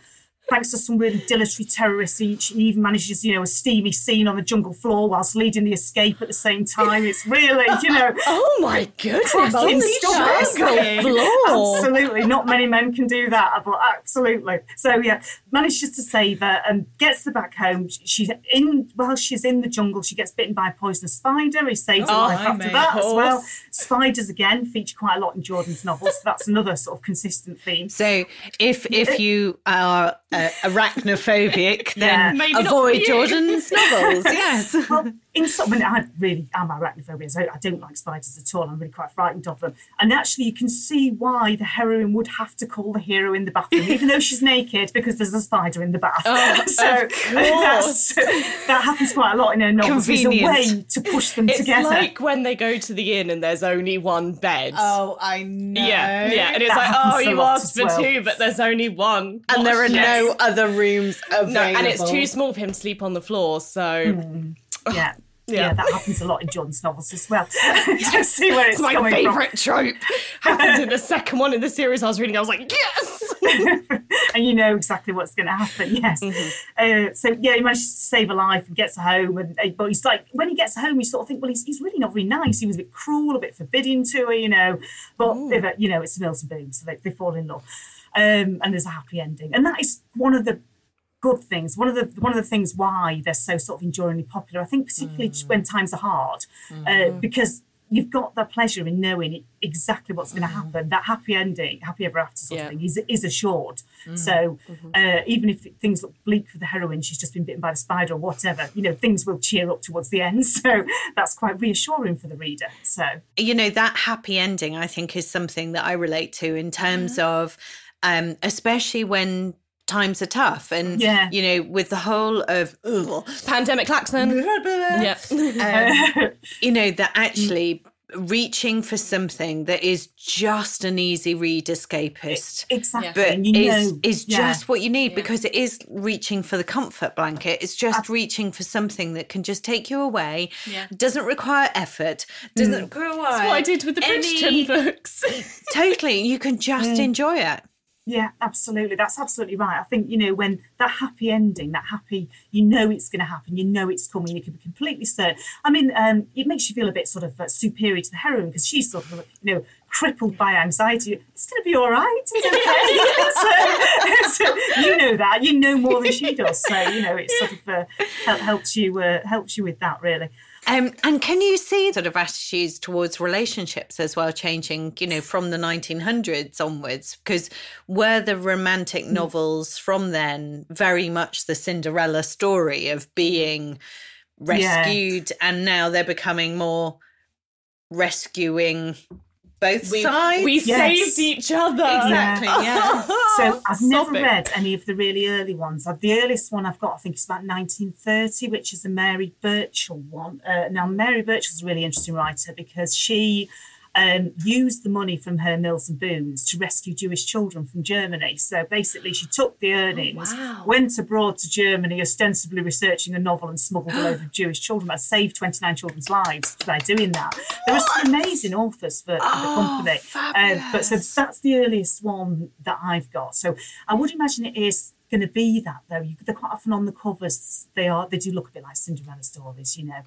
Thanks to some really dilatory terrorists, he, he even manages, you know, a steamy scene on the jungle floor whilst leading the escape at the same time. It's really, you know, [laughs] Oh my goodness. Holy stuff, jungle floor. Absolutely, not many men can do that, but absolutely. So yeah, manages to save her and gets her back home. She's in while she's in the jungle, she gets bitten by a poisonous spider. He saves her Oh, life after that of as well. Spiders again feature quite a lot in Jordan's novels. So that's another sort of consistent theme. So if if uh, you are uh, arachnophobic, then. Maybe avoid. Jordan's novels. [laughs] Yes. Well, in some, I, mean, I really am arachnophobia, so I don't like spiders at all. I'm really quite frightened of them. And actually, you can see why the heroine would have to call the hero in the bathroom, even though she's naked, because there's a spider in the bath. Oh, [laughs] so [laughs] of course. that happens quite a lot in her novels. There's a Convenient. way to push them It's together. It's like when they go to the inn and there's only one bed. Oh, I know. yeah, yeah, and it's That like, oh, you asked for well. two, but there's only one, And there are Yes. no other rooms available. No, and it's too small for him to sleep on the floor. So Hmm. yeah. [laughs] Yeah. Yeah. that happens a lot in John's novels as well. [laughs] Just see where it's it's my favourite trope. Happened in the [laughs] second one in the series I was reading. I was like, yes. [laughs] and you know exactly what's going to happen. Yes. Mm-hmm. Uh, so yeah, he manages to save a life and gets home. And uh, but he's like, when he gets home, you sort of think, well, he's, he's really not very nice. He was a bit cruel, a bit forbidding to her, you know. But you know, it's Mills and Boon, so they, they fall in love. Um, and there's a happy ending, and that is one of the good things. One of the one of the things why they're so sort of enduringly popular. I think particularly just when times are hard, uh, because you've got the pleasure in knowing exactly what's going to happen. That happy ending, happy ever after sort Yeah. of thing is is assured. So uh, even if things look bleak for the heroine, she's just been bitten by the spider or whatever. You know, things will cheer up towards the end. [laughs] So that's quite reassuring for the reader. So you know that happy ending i think is something that i relate to in terms of um especially when times are tough and Yeah. you know with the whole of ugh, Pandemic klaxon. yeah. um, [laughs] you know that actually reaching for something that is just an easy read escapist exactly, but you is know, is yeah. just what you need because it is reaching for the comfort blanket. It's just reaching for something that can just take you away. Yeah. Doesn't require effort. Doesn't require That's what I did with the any- Bridgerton books. Totally, you can just enjoy it. Yeah, absolutely. That's absolutely right. I think, you know, when that happy ending, that happy, you know it's going to happen, you know it's coming, you can be completely certain. I mean, um, it makes you feel a bit sort of uh, superior to the heroine because she's sort of, you know, crippled by anxiety. It's going to be all right. It's okay. [laughs] so, [laughs] so you know that. You know more than she does. So, you know, it sort of uh, helps you uh, helps you with that, really. Um, and can you see sort of attitudes towards relationships as well changing, you know, from the 1900s onwards? Because were the romantic novels from then very much the Cinderella story of being rescued, and now they're becoming more rescuing both We, sides? we Yes. saved each other. exactly, yeah. So [laughs] I've never Sobbing. read any of the really early ones. The earliest one I've got, I think, is about 1930, which is a Mary Burchell one. Uh, now, Mary Burchell's a really interesting writer because she um, used the money from her mills and boons to rescue Jewish children from Germany. So basically, she took the earnings, wow. went abroad to Germany, ostensibly researching a novel, and smuggled a load of [gasps] Jewish children. That saved 29 children's lives by doing that. There are some amazing authors for, for the company. Um, but so that's the earliest one that I've got. So I would imagine it is going to be that though. You, they're quite often on the covers. They are. They do look a bit like Cinderella stories, you know.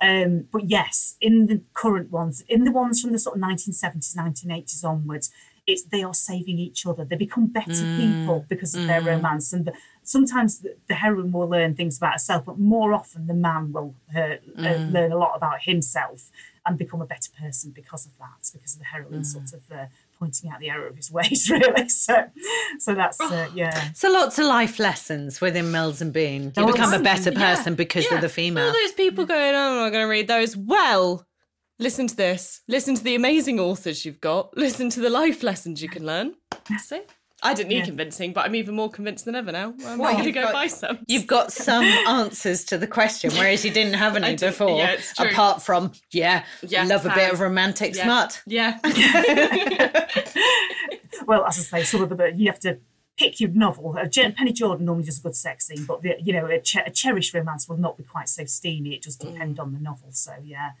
Um, but yes, in the current ones, in the ones from the sort of 1970s, 1980s onwards, it's they are saving each other. They become better people because of their romance, and the, sometimes the, the heroine will learn things about herself, but more often the man will uh, uh, learn a lot about himself and become a better person because of that, because of the heroine sort of. Uh, pointing out the error of his [laughs] ways really so so that's uh, yeah So lots of life lessons within Mills and Boon. You Oh, become a better person because Yeah. of the female. All those people going, oh, I'm not going to read those. Well, listen to this. Listen to the amazing authors you've got. Listen to the life lessons you can learn. See? I didn't need Yeah. convincing, but I'm even more convinced than ever now. I'm Well, going to go got- buy some. You've got some answers to the question, whereas you didn't have [laughs] any did- before. yeah, it's true. Apart from, yeah, Yeah, love a bit of romantic Yeah. smut. Yeah. [laughs] [laughs] well as i say some of the you have to pick your novel uh, penny jordan normally does a good sex scene but the, you know a, che- a cherished romance will not be quite so steamy it does depend on the novel so yeah But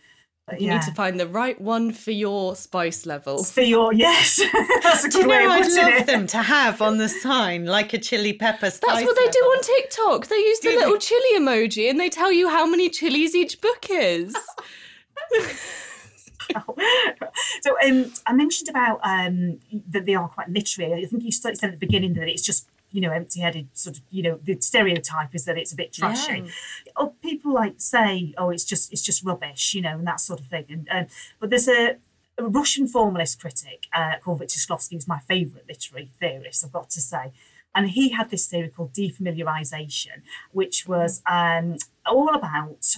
You yeah. need to find the right one for your spice level. for your yes [laughs] that's a Do you good way know of I'd love it them to have on the sign like a chili pepper spice. That's what they do on TikTok. They use the Do they? little chili emoji and they tell you how many chilies each book is. [laughs] so um, I mentioned about um, that they are quite literary. I think you said at the beginning that it's just you know empty-headed sort of you know the stereotype is that it's a bit trashy. Oh, people like say oh it's just it's just rubbish you know and that sort of thing. And um, but there's a, a Russian formalist critic uh, called Victor Shklovsky who's my favourite literary theorist. I've got to say. And he had this theory called defamiliarization, which was um, all about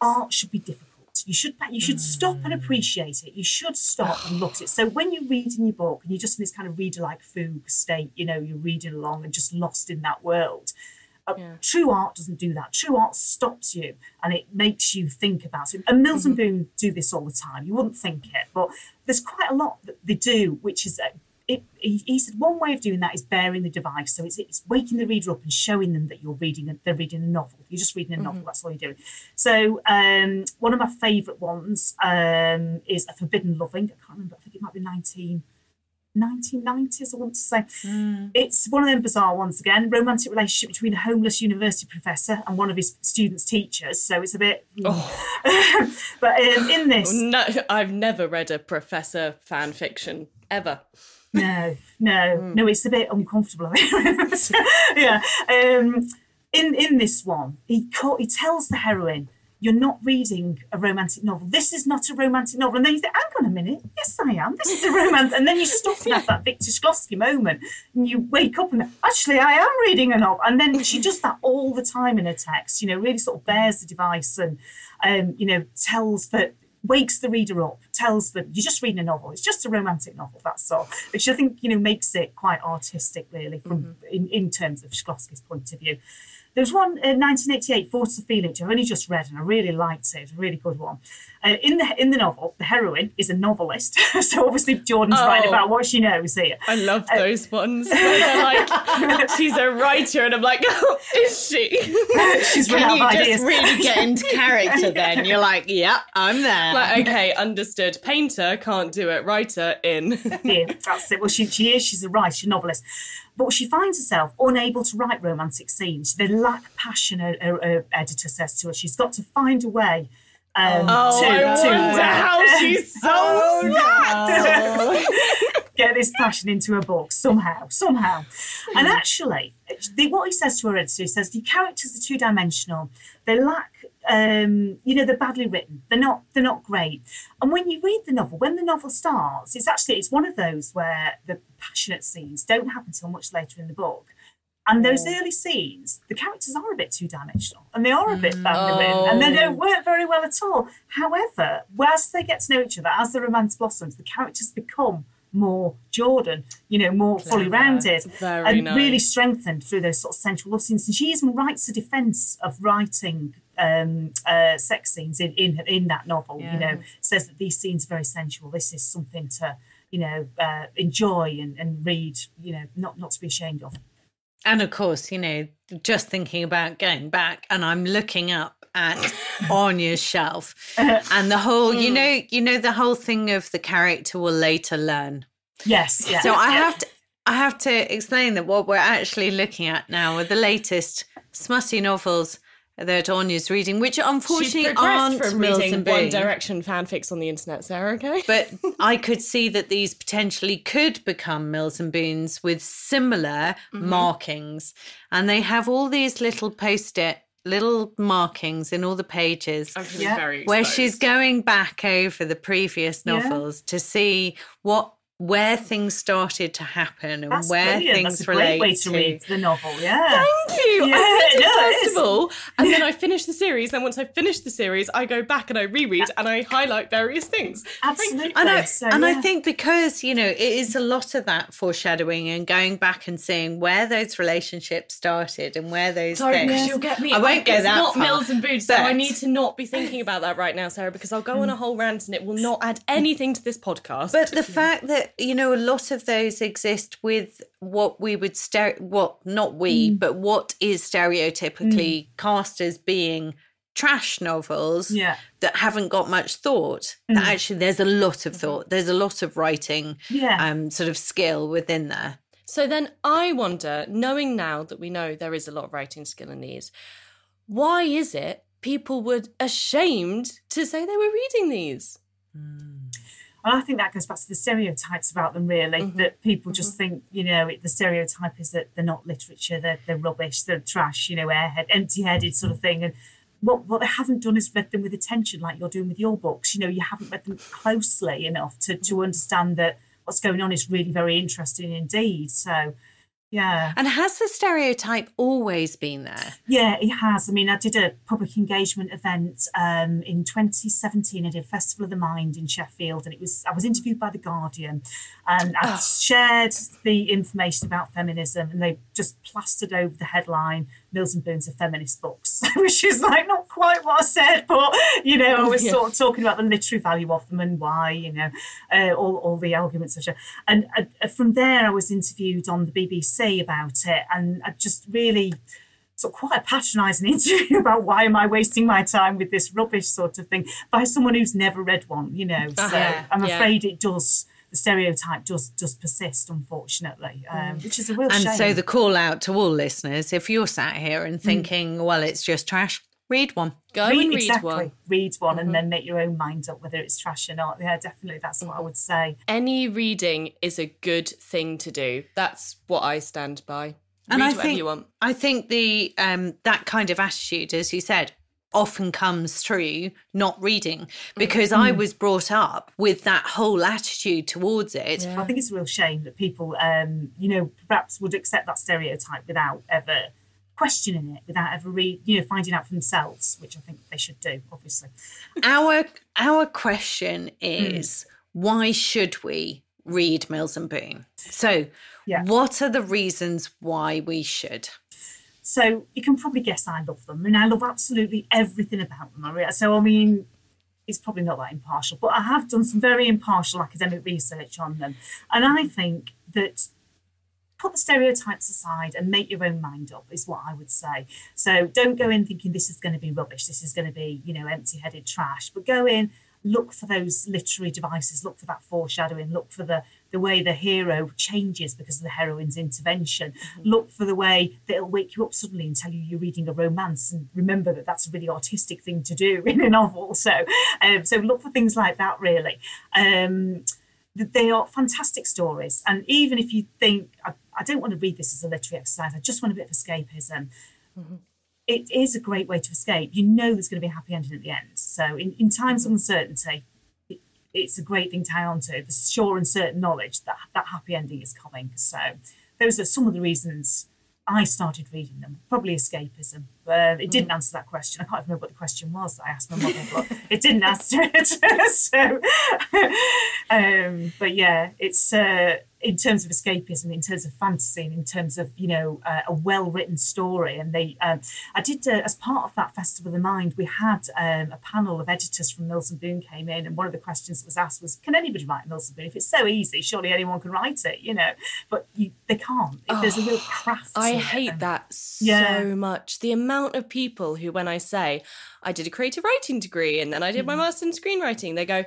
art should be difficult. You should you should stop and appreciate it. You should stop and look at it. So when you're reading your book and you're just in this kind of reader like fugue state, you know, you're reading along and just lost in that world. Uh, Yeah. True art doesn't do that. True art stops you and it makes you think about it. And Mills and Boon do this all the time. You wouldn't think it, but there's quite a lot that they do, which is uh, it, he, he said one way of doing that is bearing the device. So it's, it's waking the reader up and showing them that you're reading a, they're reading a novel. You're just reading a novel. That's all you're doing. So um, one of my favourite ones um, is a Forbidden Loving. I can't remember. I think it might be 19. 1990s, I want to say. It's one of them bizarre ones again. Romantic relationship between a homeless university professor and one of his students' teachers. So it's a bit. [laughs] but um, in this, No, I've never read a professor fan fiction ever. no, no, no. It's a bit uncomfortable. [laughs] Yeah. Um, in in this one, he call, he tells the heroine, "You're not reading a romantic novel. This is not a romantic novel." And then you think, "Hang on a minute. Yes, I am. This is a romance." And then you stop and have that [laughs] Victor Shklovsky moment, and you wake up and actually, I am reading a novel. And then she does that all the time in her text. You know, really sort of bears the device and, um, you know, tells that wakes the reader up, tells them you're just reading a novel. It's just a romantic novel. That's all. Which I think you know makes it quite artistic, really, from in, in terms of Shklovsky's point of view. There was one in 1988, Force of Feeling, which I've only just read and I really liked it. It's a really good one. Uh, in the in the novel, the heroine is a novelist, [laughs] so obviously Jordan's writing Oh. about what she knows here. I love those ones. [laughs] Like, she's a writer, and I'm like, [laughs] oh, is she? She's Can you of just really get into character then? You're like, yeah, I'm there. like, okay, understood. Painter can't do it. Writer in. Yeah, that's it. Well, she, she is. She's a writer, she's a novelist. But she finds herself unable to write romantic scenes. They lack passion, her, her, her editor says to her. She's got to find a way um, Oh, to, I to, wonder uh, how she's [laughs] so [laughs] get this passion into her book somehow, somehow. And actually, the, what he says to her editor, he says, the characters are two dimensional. They lack, um, you know, they're badly written. They're not, they're not great. And when you read the novel, when the novel starts, it's actually it's one of those where the passionate scenes don't happen until much later in the book. And those early scenes, the characters are a bit two dimensional and they are a bit badly written and they don't work very well at all. However, as they get to know each other, as the romance blossoms, the characters become more Jordan, you know, more fully rounded Very and really strengthened through those sort of sensual love scenes. And she even writes a defence of writing um, uh, sex scenes in, in in that novel. You know, says that these scenes are very sensual. This is something to you know uh, enjoy and, and read. You know, not not to be ashamed of. And of course, you know, just thinking about going back, and I'm looking up at [laughs] Anya's shelf, [laughs] and the whole, you mm. know, you know, the whole thing of the character will later learn. Yes, yeah. So I yeah. have to, I have to explain that what we're actually looking at now are the latest smutty novels that Anya's reading, which unfortunately aren't from Mills reading and One Direction fanfics on the internet, Sarah, okay? But [laughs] I could see that these potentially could become Mills and Boons with similar mm-hmm. markings. And they have all these little post it, little markings in all the pages Yeah. where she's going back over the previous Yeah. novels to see what where things started to happen and That's where brilliant. things That's a relate great way to, read the novel. Yeah. Thank you. Yeah, I read it no, first is. of all, and then I [laughs] finish the series. Then once I finish the series, I go back and I reread and I highlight various things. Absolutely. And, I, So, and I think because, you know, it is a lot of that foreshadowing and going back and seeing where those relationships started and where those Sorry, things. because you'll get me. I won't go it's that not far, Mills and Boots, so I need to not be thinking about that right now, Sarah, because I'll go on a mm. whole rant and it will not add anything to this podcast. But the fact that you know a lot of those exist with what we would stere- what not we Mm. but what is stereotypically cast as being trash novels Yeah. that haven't got much thought that actually there's a lot of thought there's a lot of writing Yeah. um sort of skill within there So then I wonder, knowing now that we know there is a lot of writing skill in these, why is it people were ashamed to say they were reading these? And I think that goes back to the stereotypes about them, really. Mm-hmm. That people just think, you know, it, the stereotype is that they're not literature, they're, they're rubbish, they're trash, you know, airhead, empty headed sort of thing. And what, what they haven't done is read them with attention, like you're doing with your books. You know, you haven't read them closely enough to, to understand that what's going on is really very interesting indeed. So, Yeah. And has the stereotype always been there? Yeah, it has. I mean, I did a public engagement event um, in 2017. I did Festival of the Mind in Sheffield, and it was I was interviewed by the Guardian, and I Oh. shared the information about feminism, and they just plastered over the headline "Mills and Boon's a feminist books," [laughs] which is like not quite what I said, but you know, I was Yeah. sort of talking about the literary value of them and why, you know, uh, all all the arguments. Of and uh, from there, I was interviewed on the BBC about it, and I just really sort of quite a patronising [laughs] interview about why am I wasting my time with this rubbish sort of thing by someone who's never read one, you know. So Uh-huh. I'm Yeah. afraid it does. The stereotype does does persist, unfortunately, um, which is a real And shame. so the call out to all listeners, if you're sat here and thinking, well, it's just trash, read one. Go read, and read exactly one. read one and then make your own mind up whether it's trash or not. Yeah, definitely, that's what I would say. Any reading is a good thing to do. That's what I stand by. And Read I whatever think you want. I think the um that kind of attitude, as you said, often comes through not reading because I Mm. was brought up with that whole attitude towards it. I think it's a real shame that people, um, you know, perhaps would accept that stereotype without ever questioning it, without ever read, you know, finding out for themselves, which I think they should do, obviously. Our our question Mm. is why should we read Mills and Boon? So, Yeah. what are the reasons why we should? So you can probably guess I love them, and I love absolutely everything about them. So I mean, it's probably not that impartial, but I have done some very impartial academic research on them, and I think that put the stereotypes aside and make your own mind up is what I would say. So don't go in thinking this is going to be rubbish, this is going to be you know empty-headed trash, but go in. Look for those literary devices. Look for that foreshadowing. Look for the the way the hero changes because of the heroine's intervention. Look for the way that it'll wake you up suddenly and tell you you're reading a romance. And remember that that's a really artistic thing to do [laughs] in a novel. So, um, so look for things like that. Really, um, they are fantastic stories. And even if you think I, I don't want to read this as a literary exercise, I just want a bit of escapism. It is a great way to escape. You know there's going to be a happy ending at the end. So, in, in times of uncertainty, it's a great thing to hang on to. The sure and certain knowledge that that happy ending is coming. So, those are some of the reasons I started reading them. Probably escapism. Uh, it didn't answer that question. I can't remember what the question was that I asked my mother, but it didn't [laughs] answer it. [laughs] so, um, but yeah, it's uh, in terms of escapism, in terms of fantasy, and in terms of you know uh, a well-written story. And they, um, I did uh, as part of that Festival of the Mind, we had um, a panel of editors from Mills and Boon came in, and one of the questions that was asked was, "Can anybody write Mills and Boon? If it's so easy, surely anyone can write it, you know?" But you, they can't. If There's a real craft. I hate and- that so Yeah. much. The amount of people who, when I say I did a creative writing degree and then I did my hmm. master's in screenwriting, they go,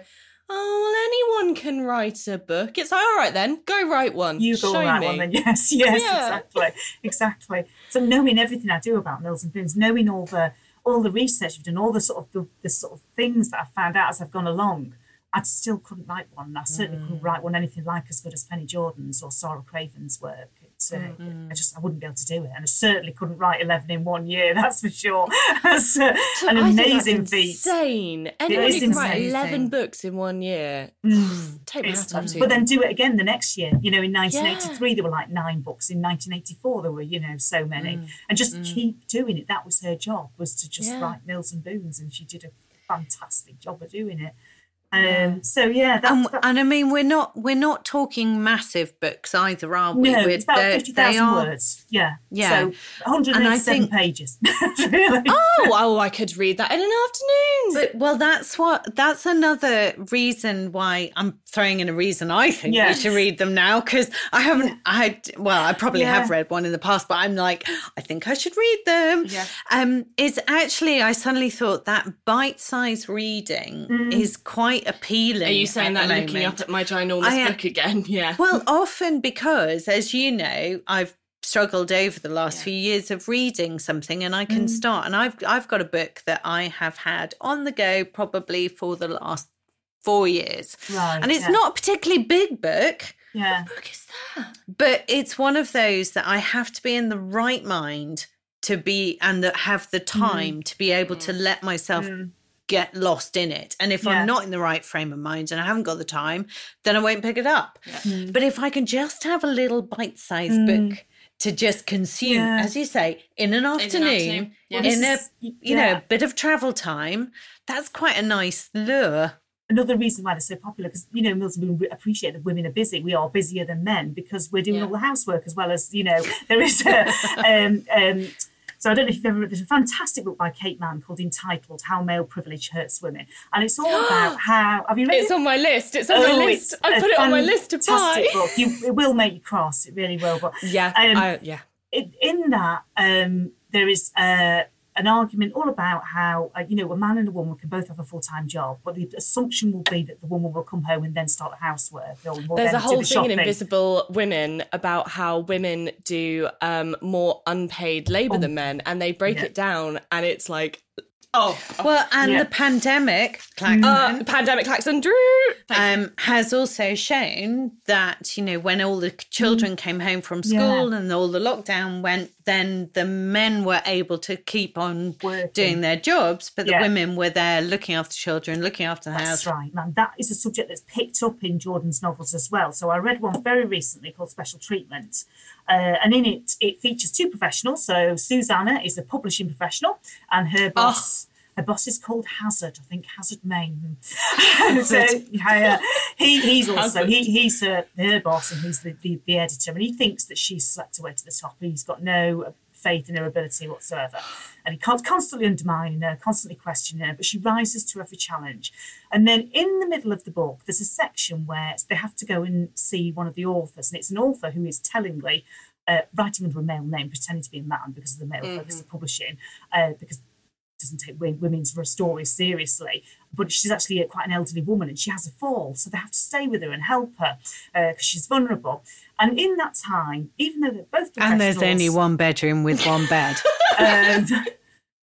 "Oh, well, anyone can write a book." It's like, all right then, go write one. You go Show me. one then. [laughs] Yes, yes, Yeah. exactly, exactly. So knowing everything I do about Mills and Boons, knowing all the all the research I've done, all the sort of the, the sort of things that I've found out as I've gone along, I still couldn't write one. I certainly couldn't hmm. write one anything like as good as Penny Jordan's or Sara Craven's work. It's, uh, I just I wouldn't be able to do it, and I certainly couldn't write eleven in one year. [laughs] That's for sure. That's uh, So an I amazing feat. Insane. Anyone who can write insane. eleven books in one year. Take my It's- hat off to but then do it again the next year. You know, in 1983 there were like nine books. In 1984 there were, you know, so many. And just keep doing it. That was her job was to just Yeah. write Mills and Boons, and she did a fantastic job of doing it. Um, So yeah, that's, And, that's and I mean, we're not we're not talking massive books either, are we? no, We're- it's about fifty thousand words. Yeah, Yeah. So 187 think- pages. [laughs] really. oh, oh, I could read that in an afternoon. But well, that's what that's another reason why I'm throwing in a reason I think Yeah. we should read them now because I haven't. I well, I probably Yeah. have read one in the past, but I'm like, I think I should read them. Yeah. Um, it's actually I suddenly thought that bite-sized reading Mm. is quite appealing. Are you saying that looking moment. up at my ginormous I book again? [laughs] Yeah. Well, often because, as you know, I've struggled over the last few years of reading something and I can Mm. start and I've I've got a book that I have had on the go probably for the last 4 years. Right, And it's yeah. not a particularly big book, Yeah. book is that? but it's one of those that I have to be in the right mind to be and that have the Mm. time to be able to let myself get lost in it. And if Yeah. I'm not in the right frame of mind and I haven't got the time, then I won't pick it up. But if I can just have a little bite-sized Mm. book to just consume, Yeah. as you say, in an afternoon, afternoon, yeah. in a you know yeah. a bit of travel time. That's quite a nice lure. another reason why they're so popular because you know Mills we appreciate that women are busy. We are busier than men because we're doing Yeah. all the housework as well as you know [laughs] there is a. um, um, so I don't know if you've ever read. There's a fantastic book by Kate Manne called entitled "How Male Privilege Hurts Women," and it's all about [gasps] how. Have you read It's it? on my list. It's on my Oh, list. it's I put it on my list to fantastic buy. Book. You, it will make you cross. It really will. But Yeah, Um, I, yeah. in, in that um, there is uh, an argument all about how uh, you know a man and a woman can both have a full time job, but the assumption will be that the woman will come home and then start the housework. Or will There's a whole the thing in. Invisible Women about how women do um, more unpaid labour than men, and they break Yeah. it down, and it's like, oh, Well, and Yeah. the pandemic, Claxon, uh, pandemic klaxon, Drew. um, has also shown that you know when all the children came home from school and all the lockdown went, then the men were able to keep on Working. doing their jobs, but the Yeah. women were there looking after children, looking after the That's house. right, man. That is a subject that's picked up in Jordan's novels as well. So I read one very recently called Special Treatment, uh, and in it it features two professionals. So Susanna is a publishing professional, and her boss. Her boss is called Hazard, I think Hazard Main. [laughs] so yeah, he, he's also he, he's her, her boss and he's the, the, the editor, and he thinks that she's slept away to the top. He's got no faith in her ability whatsoever. And he can't constantly undermining her, constantly questioning her, but she rises to every challenge. And then in the middle of the book, there's a section where they have to go and see one of the authors, and it's an author who is tellingly uh, writing under a male name, pretending to be a man because of the male focus of publishing, uh, because doesn't take women's stories seriously, but she's actually a, quite an elderly woman and she has a fall, so they have to stay with her and help her because she's vulnerable. And in that time, even though they're both And there's only one bedroom with one bed. [laughs] um,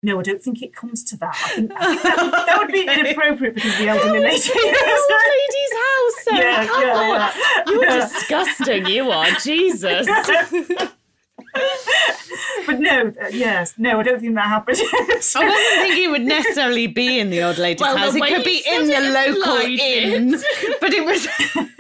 no, I don't think it comes to that. I think, I think that, would, that would be [laughs] inappropriate because the elderly lady. Old [laughs] lady's house. So Yeah, come yeah, on. yeah. You're disgusting. You are Jesus. But no, uh, yes, no, I don't think that happened. So- [laughs] I wasn't thinking it would necessarily be in the old lady's Well, house. It could be in the local inn, but it was.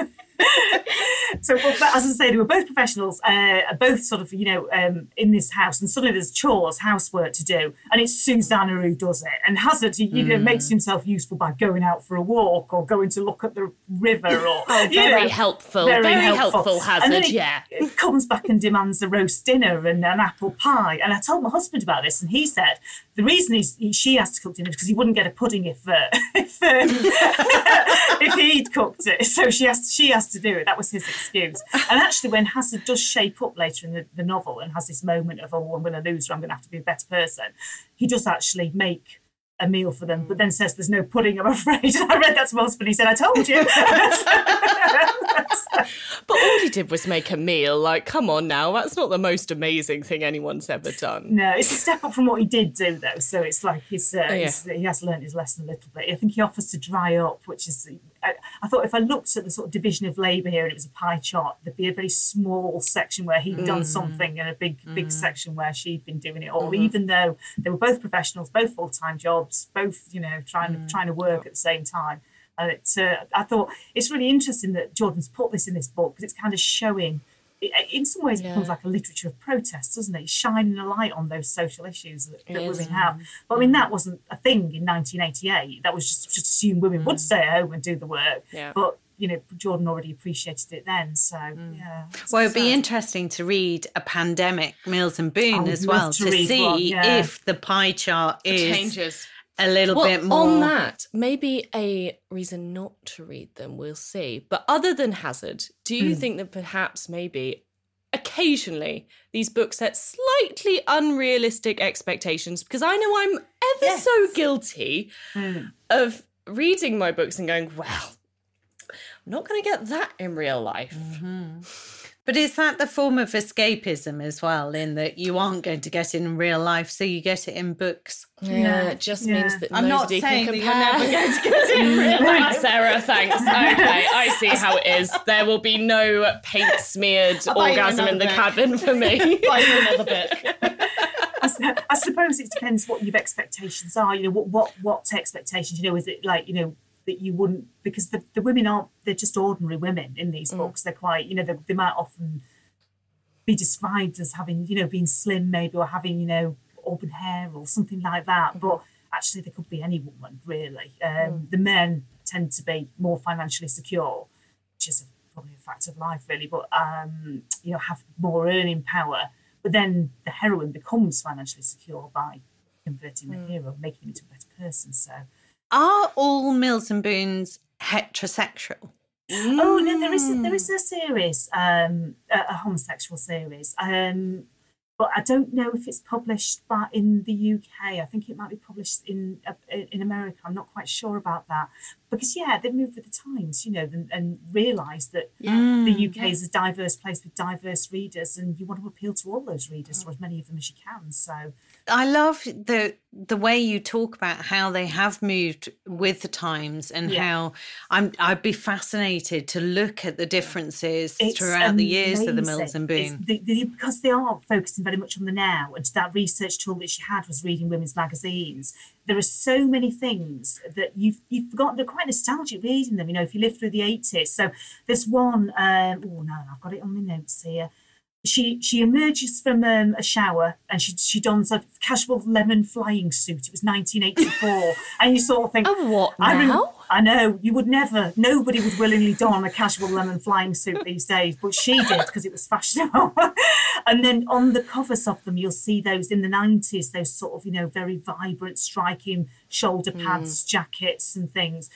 [laughs] [laughs] so as I say, they were both professionals, uh, both sort of, you know, um, in this house, and suddenly there's chores, housework to do, and it's Susanna who does it. And Hazard, he, you know, Mm. makes himself useful by going out for a walk or going to look at the river or [laughs] Oh, very know, helpful. Very, helpful, And then Hazard. he Yeah. [laughs] comes back and demands a roast dinner and an apple pie. And I told my husband about this, and he said the reason is he, she has to cook dinner because he wouldn't get a pudding if uh, [laughs] if, um, [laughs] if he'd cooked it. So she has she has to do it. That was his excuse. And actually, when Hazard does shape up later in the, the novel and has this moment of oh, I'm going to lose her, I'm going to have to be a better person, he does actually make. A meal for them, but then says there's no pudding. I'm afraid. [laughs] I read that to my husband. He said, "I told you." [laughs] But all he did was make a meal. Like, come on now. That's not the most amazing thing anyone's ever done. No, it's a step up from what he did do, though. So it's like he's, uh, Oh, yeah. he's he has learned his lesson a little bit. I think he offers to dry up, which is. I, I thought if I looked at the sort of division of labour here and it was a pie chart, there'd be a very small section where he'd Mm. done something and a big big section where she'd been doing it all. Mm-hmm. Even though they were both professionals, both full time jobs, both you know trying Mm. trying to work at the same time. And it, uh, I thought it's really interesting that Jordan's put this in this book because it's kind of showing. It- In some ways, it becomes like a literature of protest, doesn't it? Shining a light on those social issues that, that is. women have. But I mean, mm. that wasn't a thing in 1988. That was just just assumed women would mm. stay at home and do the work. Yeah. But you know, Jordan already appreciated it then. So mm. yeah. Well, it'd be interesting to read a pandemic Mills and Boon oh, I as well to to, see one, yeah. if the pie chart is Changes. A little Well, bit more. on that, maybe a reason not to read them. We'll see. But other than Hazard, do you hmm. think that perhaps maybe occasionally these books set slightly unrealistic expectations? Because I know I'm ever so guilty hmm. of reading my books and going, well, I'm not going to get that in real life. Mm-hmm. But is that the form of escapism as well, in that you aren't going to get it in real life, so you get it in books? Yeah, it just Yeah. means that I'm not nobody saying can that you're never going to get it in [laughs] real Thanks, Sarah. Thanks. Okay, I see how it is. There will be no paint smeared orgasm in the another cabin for me. [laughs] Buy you another book. I, s- [laughs] I suppose it depends what your expectations are. You know, what what what expectations? You know, is it like you know that you wouldn't because the, the women aren't they're just ordinary women in these books. They're quite you know they, they might often be described as having, you know, being slim maybe or having, you know, auburn hair or something like that. Mm-hmm. But actually, they could be any woman, really. Um, Mm. The men tend to be more financially secure, which is a, probably a fact of life, really, but, um, you know, have more earning power. But then the heroine becomes financially secure by converting Mm. the hero, making him into a better person. So, Are all Mills and Boons heterosexual? Oh no, there is a, there is a series, um, a, a homosexual series, um, but I don't know if it's published by in the UK. I think it might be published in uh, in America. I'm not quite sure about that because yeah, they've moved with the times, you know, and, and realised that the UK is a diverse place with diverse readers, and you want to appeal to all those readers or as many of them as you can. So I love the the way you talk about how they have moved with the times and Yeah. how I'm I'd be fascinated to look at the differences It's throughout the years of the. Mills and Boon. the- the- because they are focusing very much on the now, and that research tool that she had was reading women's magazines. There are so many things that you've you've forgotten. They're quite nostalgic reading them. You know, if you lived through the eighties. So this one. Um, oh no, I've got it on my notes here. She she emerges from um, a shower and she she dons a casual lemon flying suit. It was 1984, [laughs] and you sort of think, A what I rem- now? I know you would never. Nobody would willingly don a casual lemon flying suit these days, but she did because it was fashionable. [laughs] and then on the covers of them, you'll see those in the nineties. Those sort of you know very vibrant, striking shoulder pads, jackets, and things.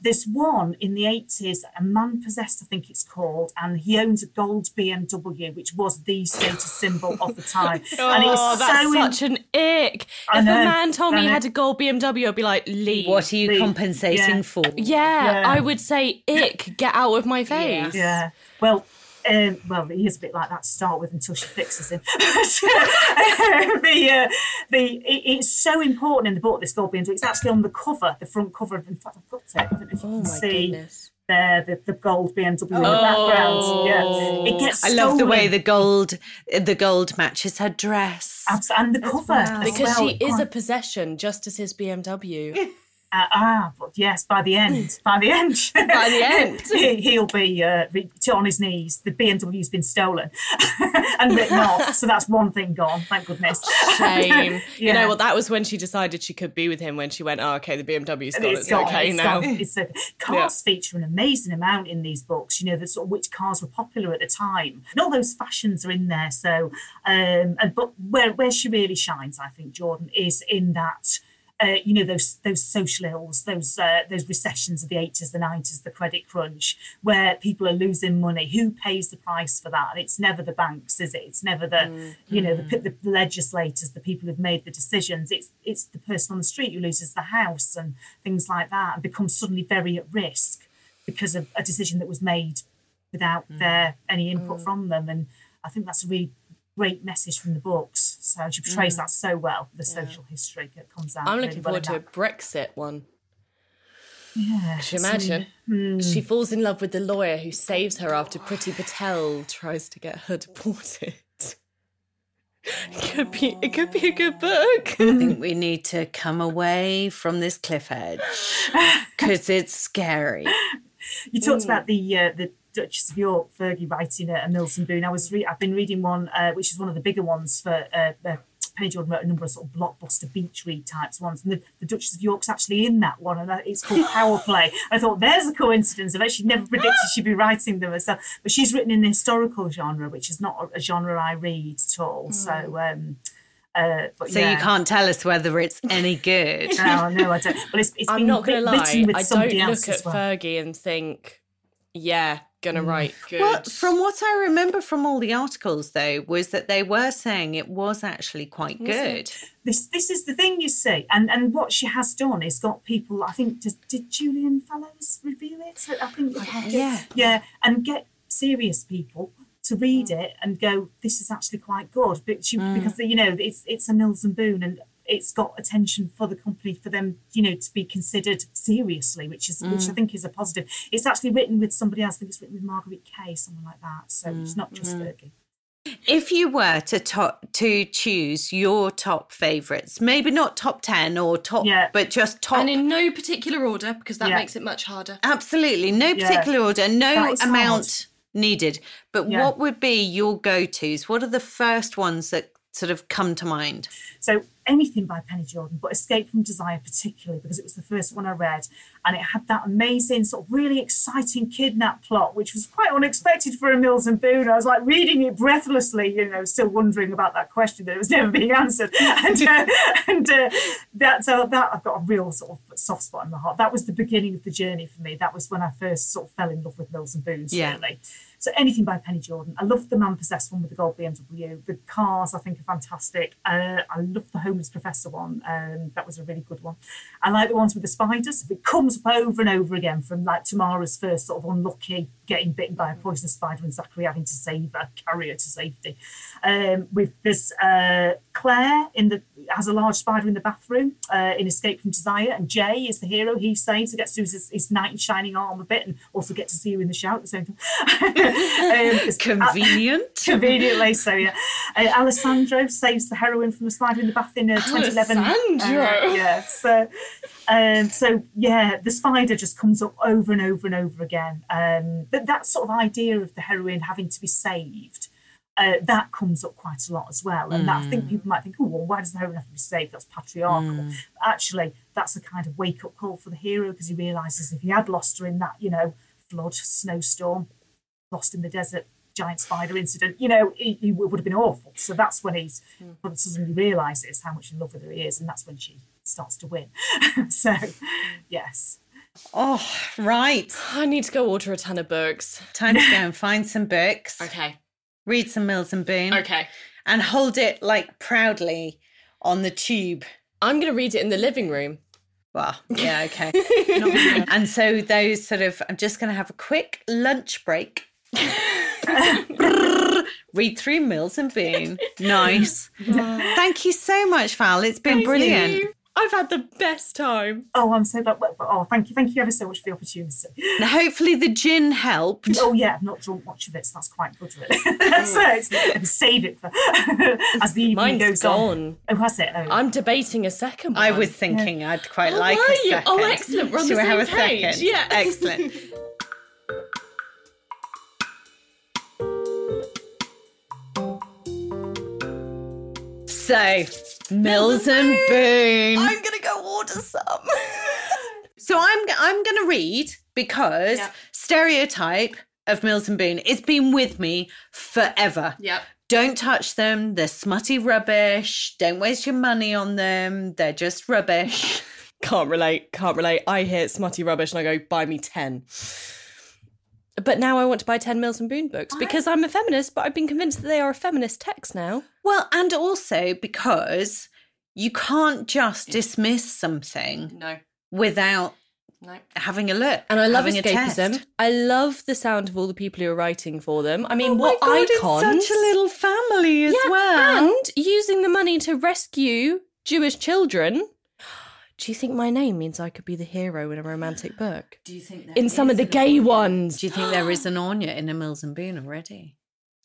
There's one in the 80s, a man possessed, I think it's called, and he owns a gold BMW, which was the status symbol of the time. [laughs] and it oh, was that's so in- such an ick. I if know, a man told me he had a gold BMW, I'd be like, leave. What are you The- compensating yeah. for? Yeah, Yeah. I would say, ick, get out of my face. Yeah. Well, um, well, he is a bit like that to start with until she fixes him. [laughs] [laughs] the uh, the it, it's so important in the book. This gold BMW. It's actually on the cover, the front cover. In fact, I've got it. I don't know if you Oh can my see goodness. there the, the gold BMW in the background. Yeah, it gets. I love the way the gold the gold matches her dress. Abs- and the cover well. as Because well. she is a possession, just as his BMW. [laughs] Uh, ah, but yes, by the end, [laughs] by the end, By the [laughs] end. he, he'll be uh, on his knees. The BMW's been stolen [laughs] and written off, so that's one thing gone. Thank goodness. Shame. You know what? That was when she decided she could be with him. When she went, "Oh, okay, the BMW's gone. It's, gone, okay it's now." gone, It's a, cars feature an amazing amount in these books. You know, the sort of which cars were popular at the time, and all those fashions are in there. So, um, and but where where she really shines, I think, Jordan is in that. Uh, you know those those social ills, those uh, those recessions of the eighties, the nineties, the credit crunch, where people are losing money. Who pays the price for that? And it's never the banks, is it? It's never the you know the, the legislators, the people who've made the decisions. It's it's the person on the street who loses the house and things like that, and becomes suddenly very at risk because of a decision that was made without their any input from them. And I think that's a really great message from the books. So she portrays that so well, the social history that comes out. I'm really looking well forward in to a. Brexit one. Yeah, Could imagine? Hmm. She falls in love with the lawyer who saves her after Priti Patel tries to get her deported. It could be. It could be a good book. I think we need to come away from this cliff edge because it's scary. You talked about the uh, the Duchess of York, Fergie writing a, a Mills and Boon. I was re- I've been reading one uh, which is one of the bigger ones for uh, uh, Penny Jordan wrote a number of sort of blockbuster beach read types ones, and the, the Duchess of York's actually in that one, and uh, it's called [laughs] Power Play. I thought there's a coincidence. I've actually never predicted she'd be writing them herself, but she's written in the historical genre, which is not a, a genre I read at all. So. Um, uh, but So yeah. you can't tell us whether it's [laughs] any good. No, no, I don't. Well, it's, it's I'm been not gonna writ- lie. written with I somebody don't look at well. Fergie and think, yeah, gonna mm. write good. Well, from what I remember from all the articles, though, was that they were saying it was actually quite good. this this is the thing you see and and what she has done is got people i think did, did julian fellowes review it So I think yeah. yeah and get serious people to read mm. it and go this is actually quite good but she, mm. because you know it's it's a mills and boon and it's got attention for the company for them you know to be considered seriously which is which i mm. think is a positive it's actually written with somebody else i think it's written with margaret kay someone like that so mm, it's not just mm. Fergie. If you were to top, to choose your top favourites, maybe not top ten or top, Yeah. but just top. and in no particular order because that Yeah. makes it much harder. absolutely, no Yeah. particular order, no That is amount needed. But Yeah. what would be your go tos? What are the first ones that sort of come to mind? So anything by Penny Jordan, but Escape from Desire particularly because it was the first one I read, and it had that amazing sort of really exciting kidnap plot, which was quite unexpected for a Mills and Boon. I was like reading it breathlessly, you know, still wondering about that question that was never being answered, [laughs] and uh, and uh, that uh, that I've got a real sort of soft spot in my heart. That was the beginning of the journey for me. That was when I first sort of fell in love with Mills and Boon. Yeah. So anything by Penny Jordan. I love the man possessed one with the gold BMW. The cars I think are fantastic. Uh, I love the homeless professor one. Um, that was a really good one. I like the ones with the spiders. It comes up over and over again from like Tamara's first sort of unlucky getting bitten by a poisonous spider and Zachary having to save her, carry her to safety. Um, with this uh, Claire in the has a large spider in the bathroom uh, in Escape from Desire, and Jay is the hero. He saves, he gets to use his, his knight in shining armor bit, and also get to see you in the shout at the same time. [laughs] um, it's- Convenient. [laughs] Conveniently, so yeah. Uh, Alessandro saves the heroine from the spider in the bath in uh, 2011. Alessandro. Uh, yeah, so, um, so yeah, the spider just comes up over and over and over again. Um, but that sort of idea of the heroine having to be saved. Uh, that comes up quite a lot as well, and that, I think mm. people might think, "Oh, well, why does the heroine have to be saved? That's patriarchal." Mm. But actually, that's a kind of wake-up call for the hero because he realizes if he had lost her in that, you know, flood, snowstorm, lost in the desert giant spider incident, you know, he, he would have been awful. So that's when he's but hmm. suddenly realizes how much in love with her he is, and that's when she starts to win. [laughs] so, yes. Oh, right. I need to go order a ton of books. Time to go and find some books, Okay. Read some Mills and Boon, Okay. and hold it like proudly on the tube. I'm going to read it in the living room. Well, yeah, okay. [laughs] and so those sort of, I'm just going to have a quick lunch break. [laughs] Read through Mills and Boon. Nice. [laughs] Thank you so much, Val. It's been brilliant. You. I've had the best time. Oh, I'm so glad. Oh, thank you. Thank you ever so much for the opportunity. Now, hopefully, the gin helped. Oh, yeah, I've not drunk much of it, so that's quite good, really. [laughs] so it's, save it for [laughs] as the evening Mine's goes on. Oh, has it? Oh. I'm debating a second one. I was thinking I'd quite Oh, like are a you? Oh, second. Oh, excellent. We're on Shall the we have a page. second? Yeah. Excellent. [laughs] So, Mills and Boon. I'm going to go order some. [laughs] So I'm I'm going to read because Yep. stereotype of Mills and Boon it's been with me forever. yep. Don't touch them. They're smutty rubbish. Don't waste your money on them. They're just rubbish. [laughs] Can't relate. Can't relate. I hear smutty rubbish and I go, buy me 10. But now I want to buy 10 Mills and Boon books because I'm a feminist, but I've been convinced that they are a feminist text now. well, and also because you can't just dismiss something No. without No. having a look. And I love escapism. I love the sound of all the people who are writing for them. I mean, Oh what God, icons! Such a little family as Yeah, well. And using the money to rescue Jewish children. Do you think my name means I could be the hero in a romantic [gasps] book? Do you think In some of the gay ones. Do you think there is an Anya in a Mills and Boon already?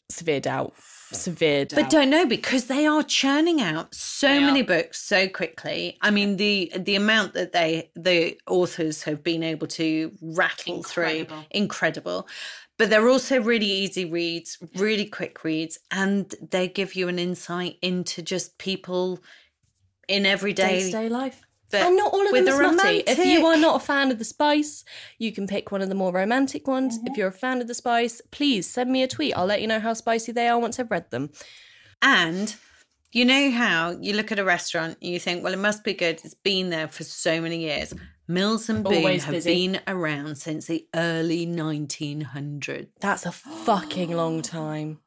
Severe doubt. Severe doubt. But don't know because they are churning out so They many are. books so quickly. I mean the the amount that they the authors have been able to rattle through Incredible. incredible. But they're also really easy reads, really quick reads, and they give you an insight into just people in everyday day-to-day life. But and not all of with them a are smutty. If you are not a fan of the spice, you can pick one of the more romantic ones. Mm-hmm. If you're a fan of the spice, please send me a tweet. I'll let you know how spicy they are once I've read them. And you know how you look at a restaurant and you think, well, it must be good. It's been there for so many years. Mills and Boon Always have busy. been around since the early 1900s. That's a fucking long time.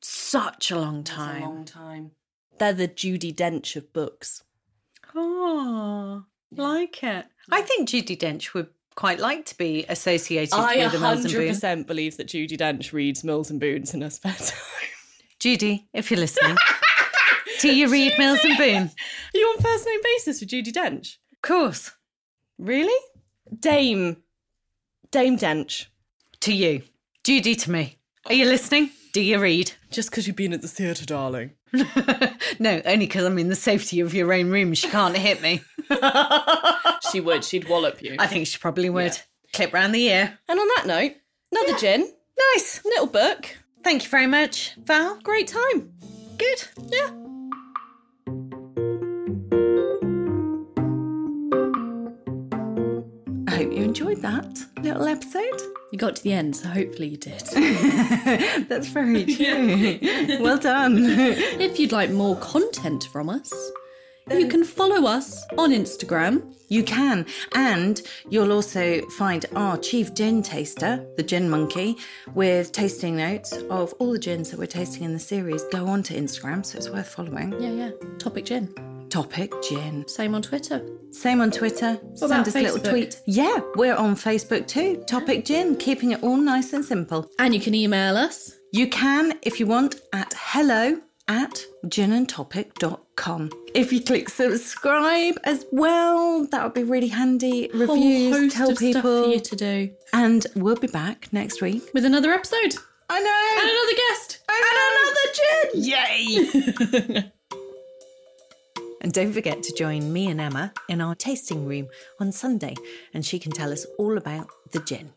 Such a long time. Long time. They're the Judi Dench of books. Oh, like it. I think Judi Dench would quite like to be associated I with the Mills and Boon. 100% believe that Judi Dench reads Mills and Boons in her spare time. Judy, if you're listening, [laughs] do you read Mills and Boon? Are you on first name basis with Judi Dench? Of course. Really? Dame. Dame Dench. To you. Judy to me. Are you listening? Do you read? [laughs] Just because you've been at the theatre, darling. [laughs] no, only because I'm in the safety of your own room. She can't hit me. [laughs] She would. She'd wallop you. I think she probably would. Clip round the ear. And on that note, another gin. Nice. Little book. Thank you very much, Val. Great time. Good. Yeah. Enjoyed that little episode. You got to the end, so hopefully you did. [laughs] That's very [laughs] true. well done. [laughs] if you'd like more content from us, you uh, can follow us on Instagram. You can, and you'll also find our chief gin taster, the Gin Monkey, with tasting notes of all the gins that we're tasting in the series. Go on to Instagram, so it's worth following. Yeah, yeah. Topic Gin. Topic gin. Same on Twitter. Same on Twitter. Send about us a little tweet. Yeah, we're on Facebook too. Topic gin, keeping it all nice and simple. And you can email us. You can, if you want, at hello at ginandtopic.com. If you click subscribe as well, that would be really handy. Whole Reviews, host tell of stuff for people. you to do And we'll be back next week. with another episode I know. and another guest. And another gin. Yay. [laughs] and don't forget to join me and Emma in our tasting room on Sunday, and she can tell us all about the gin.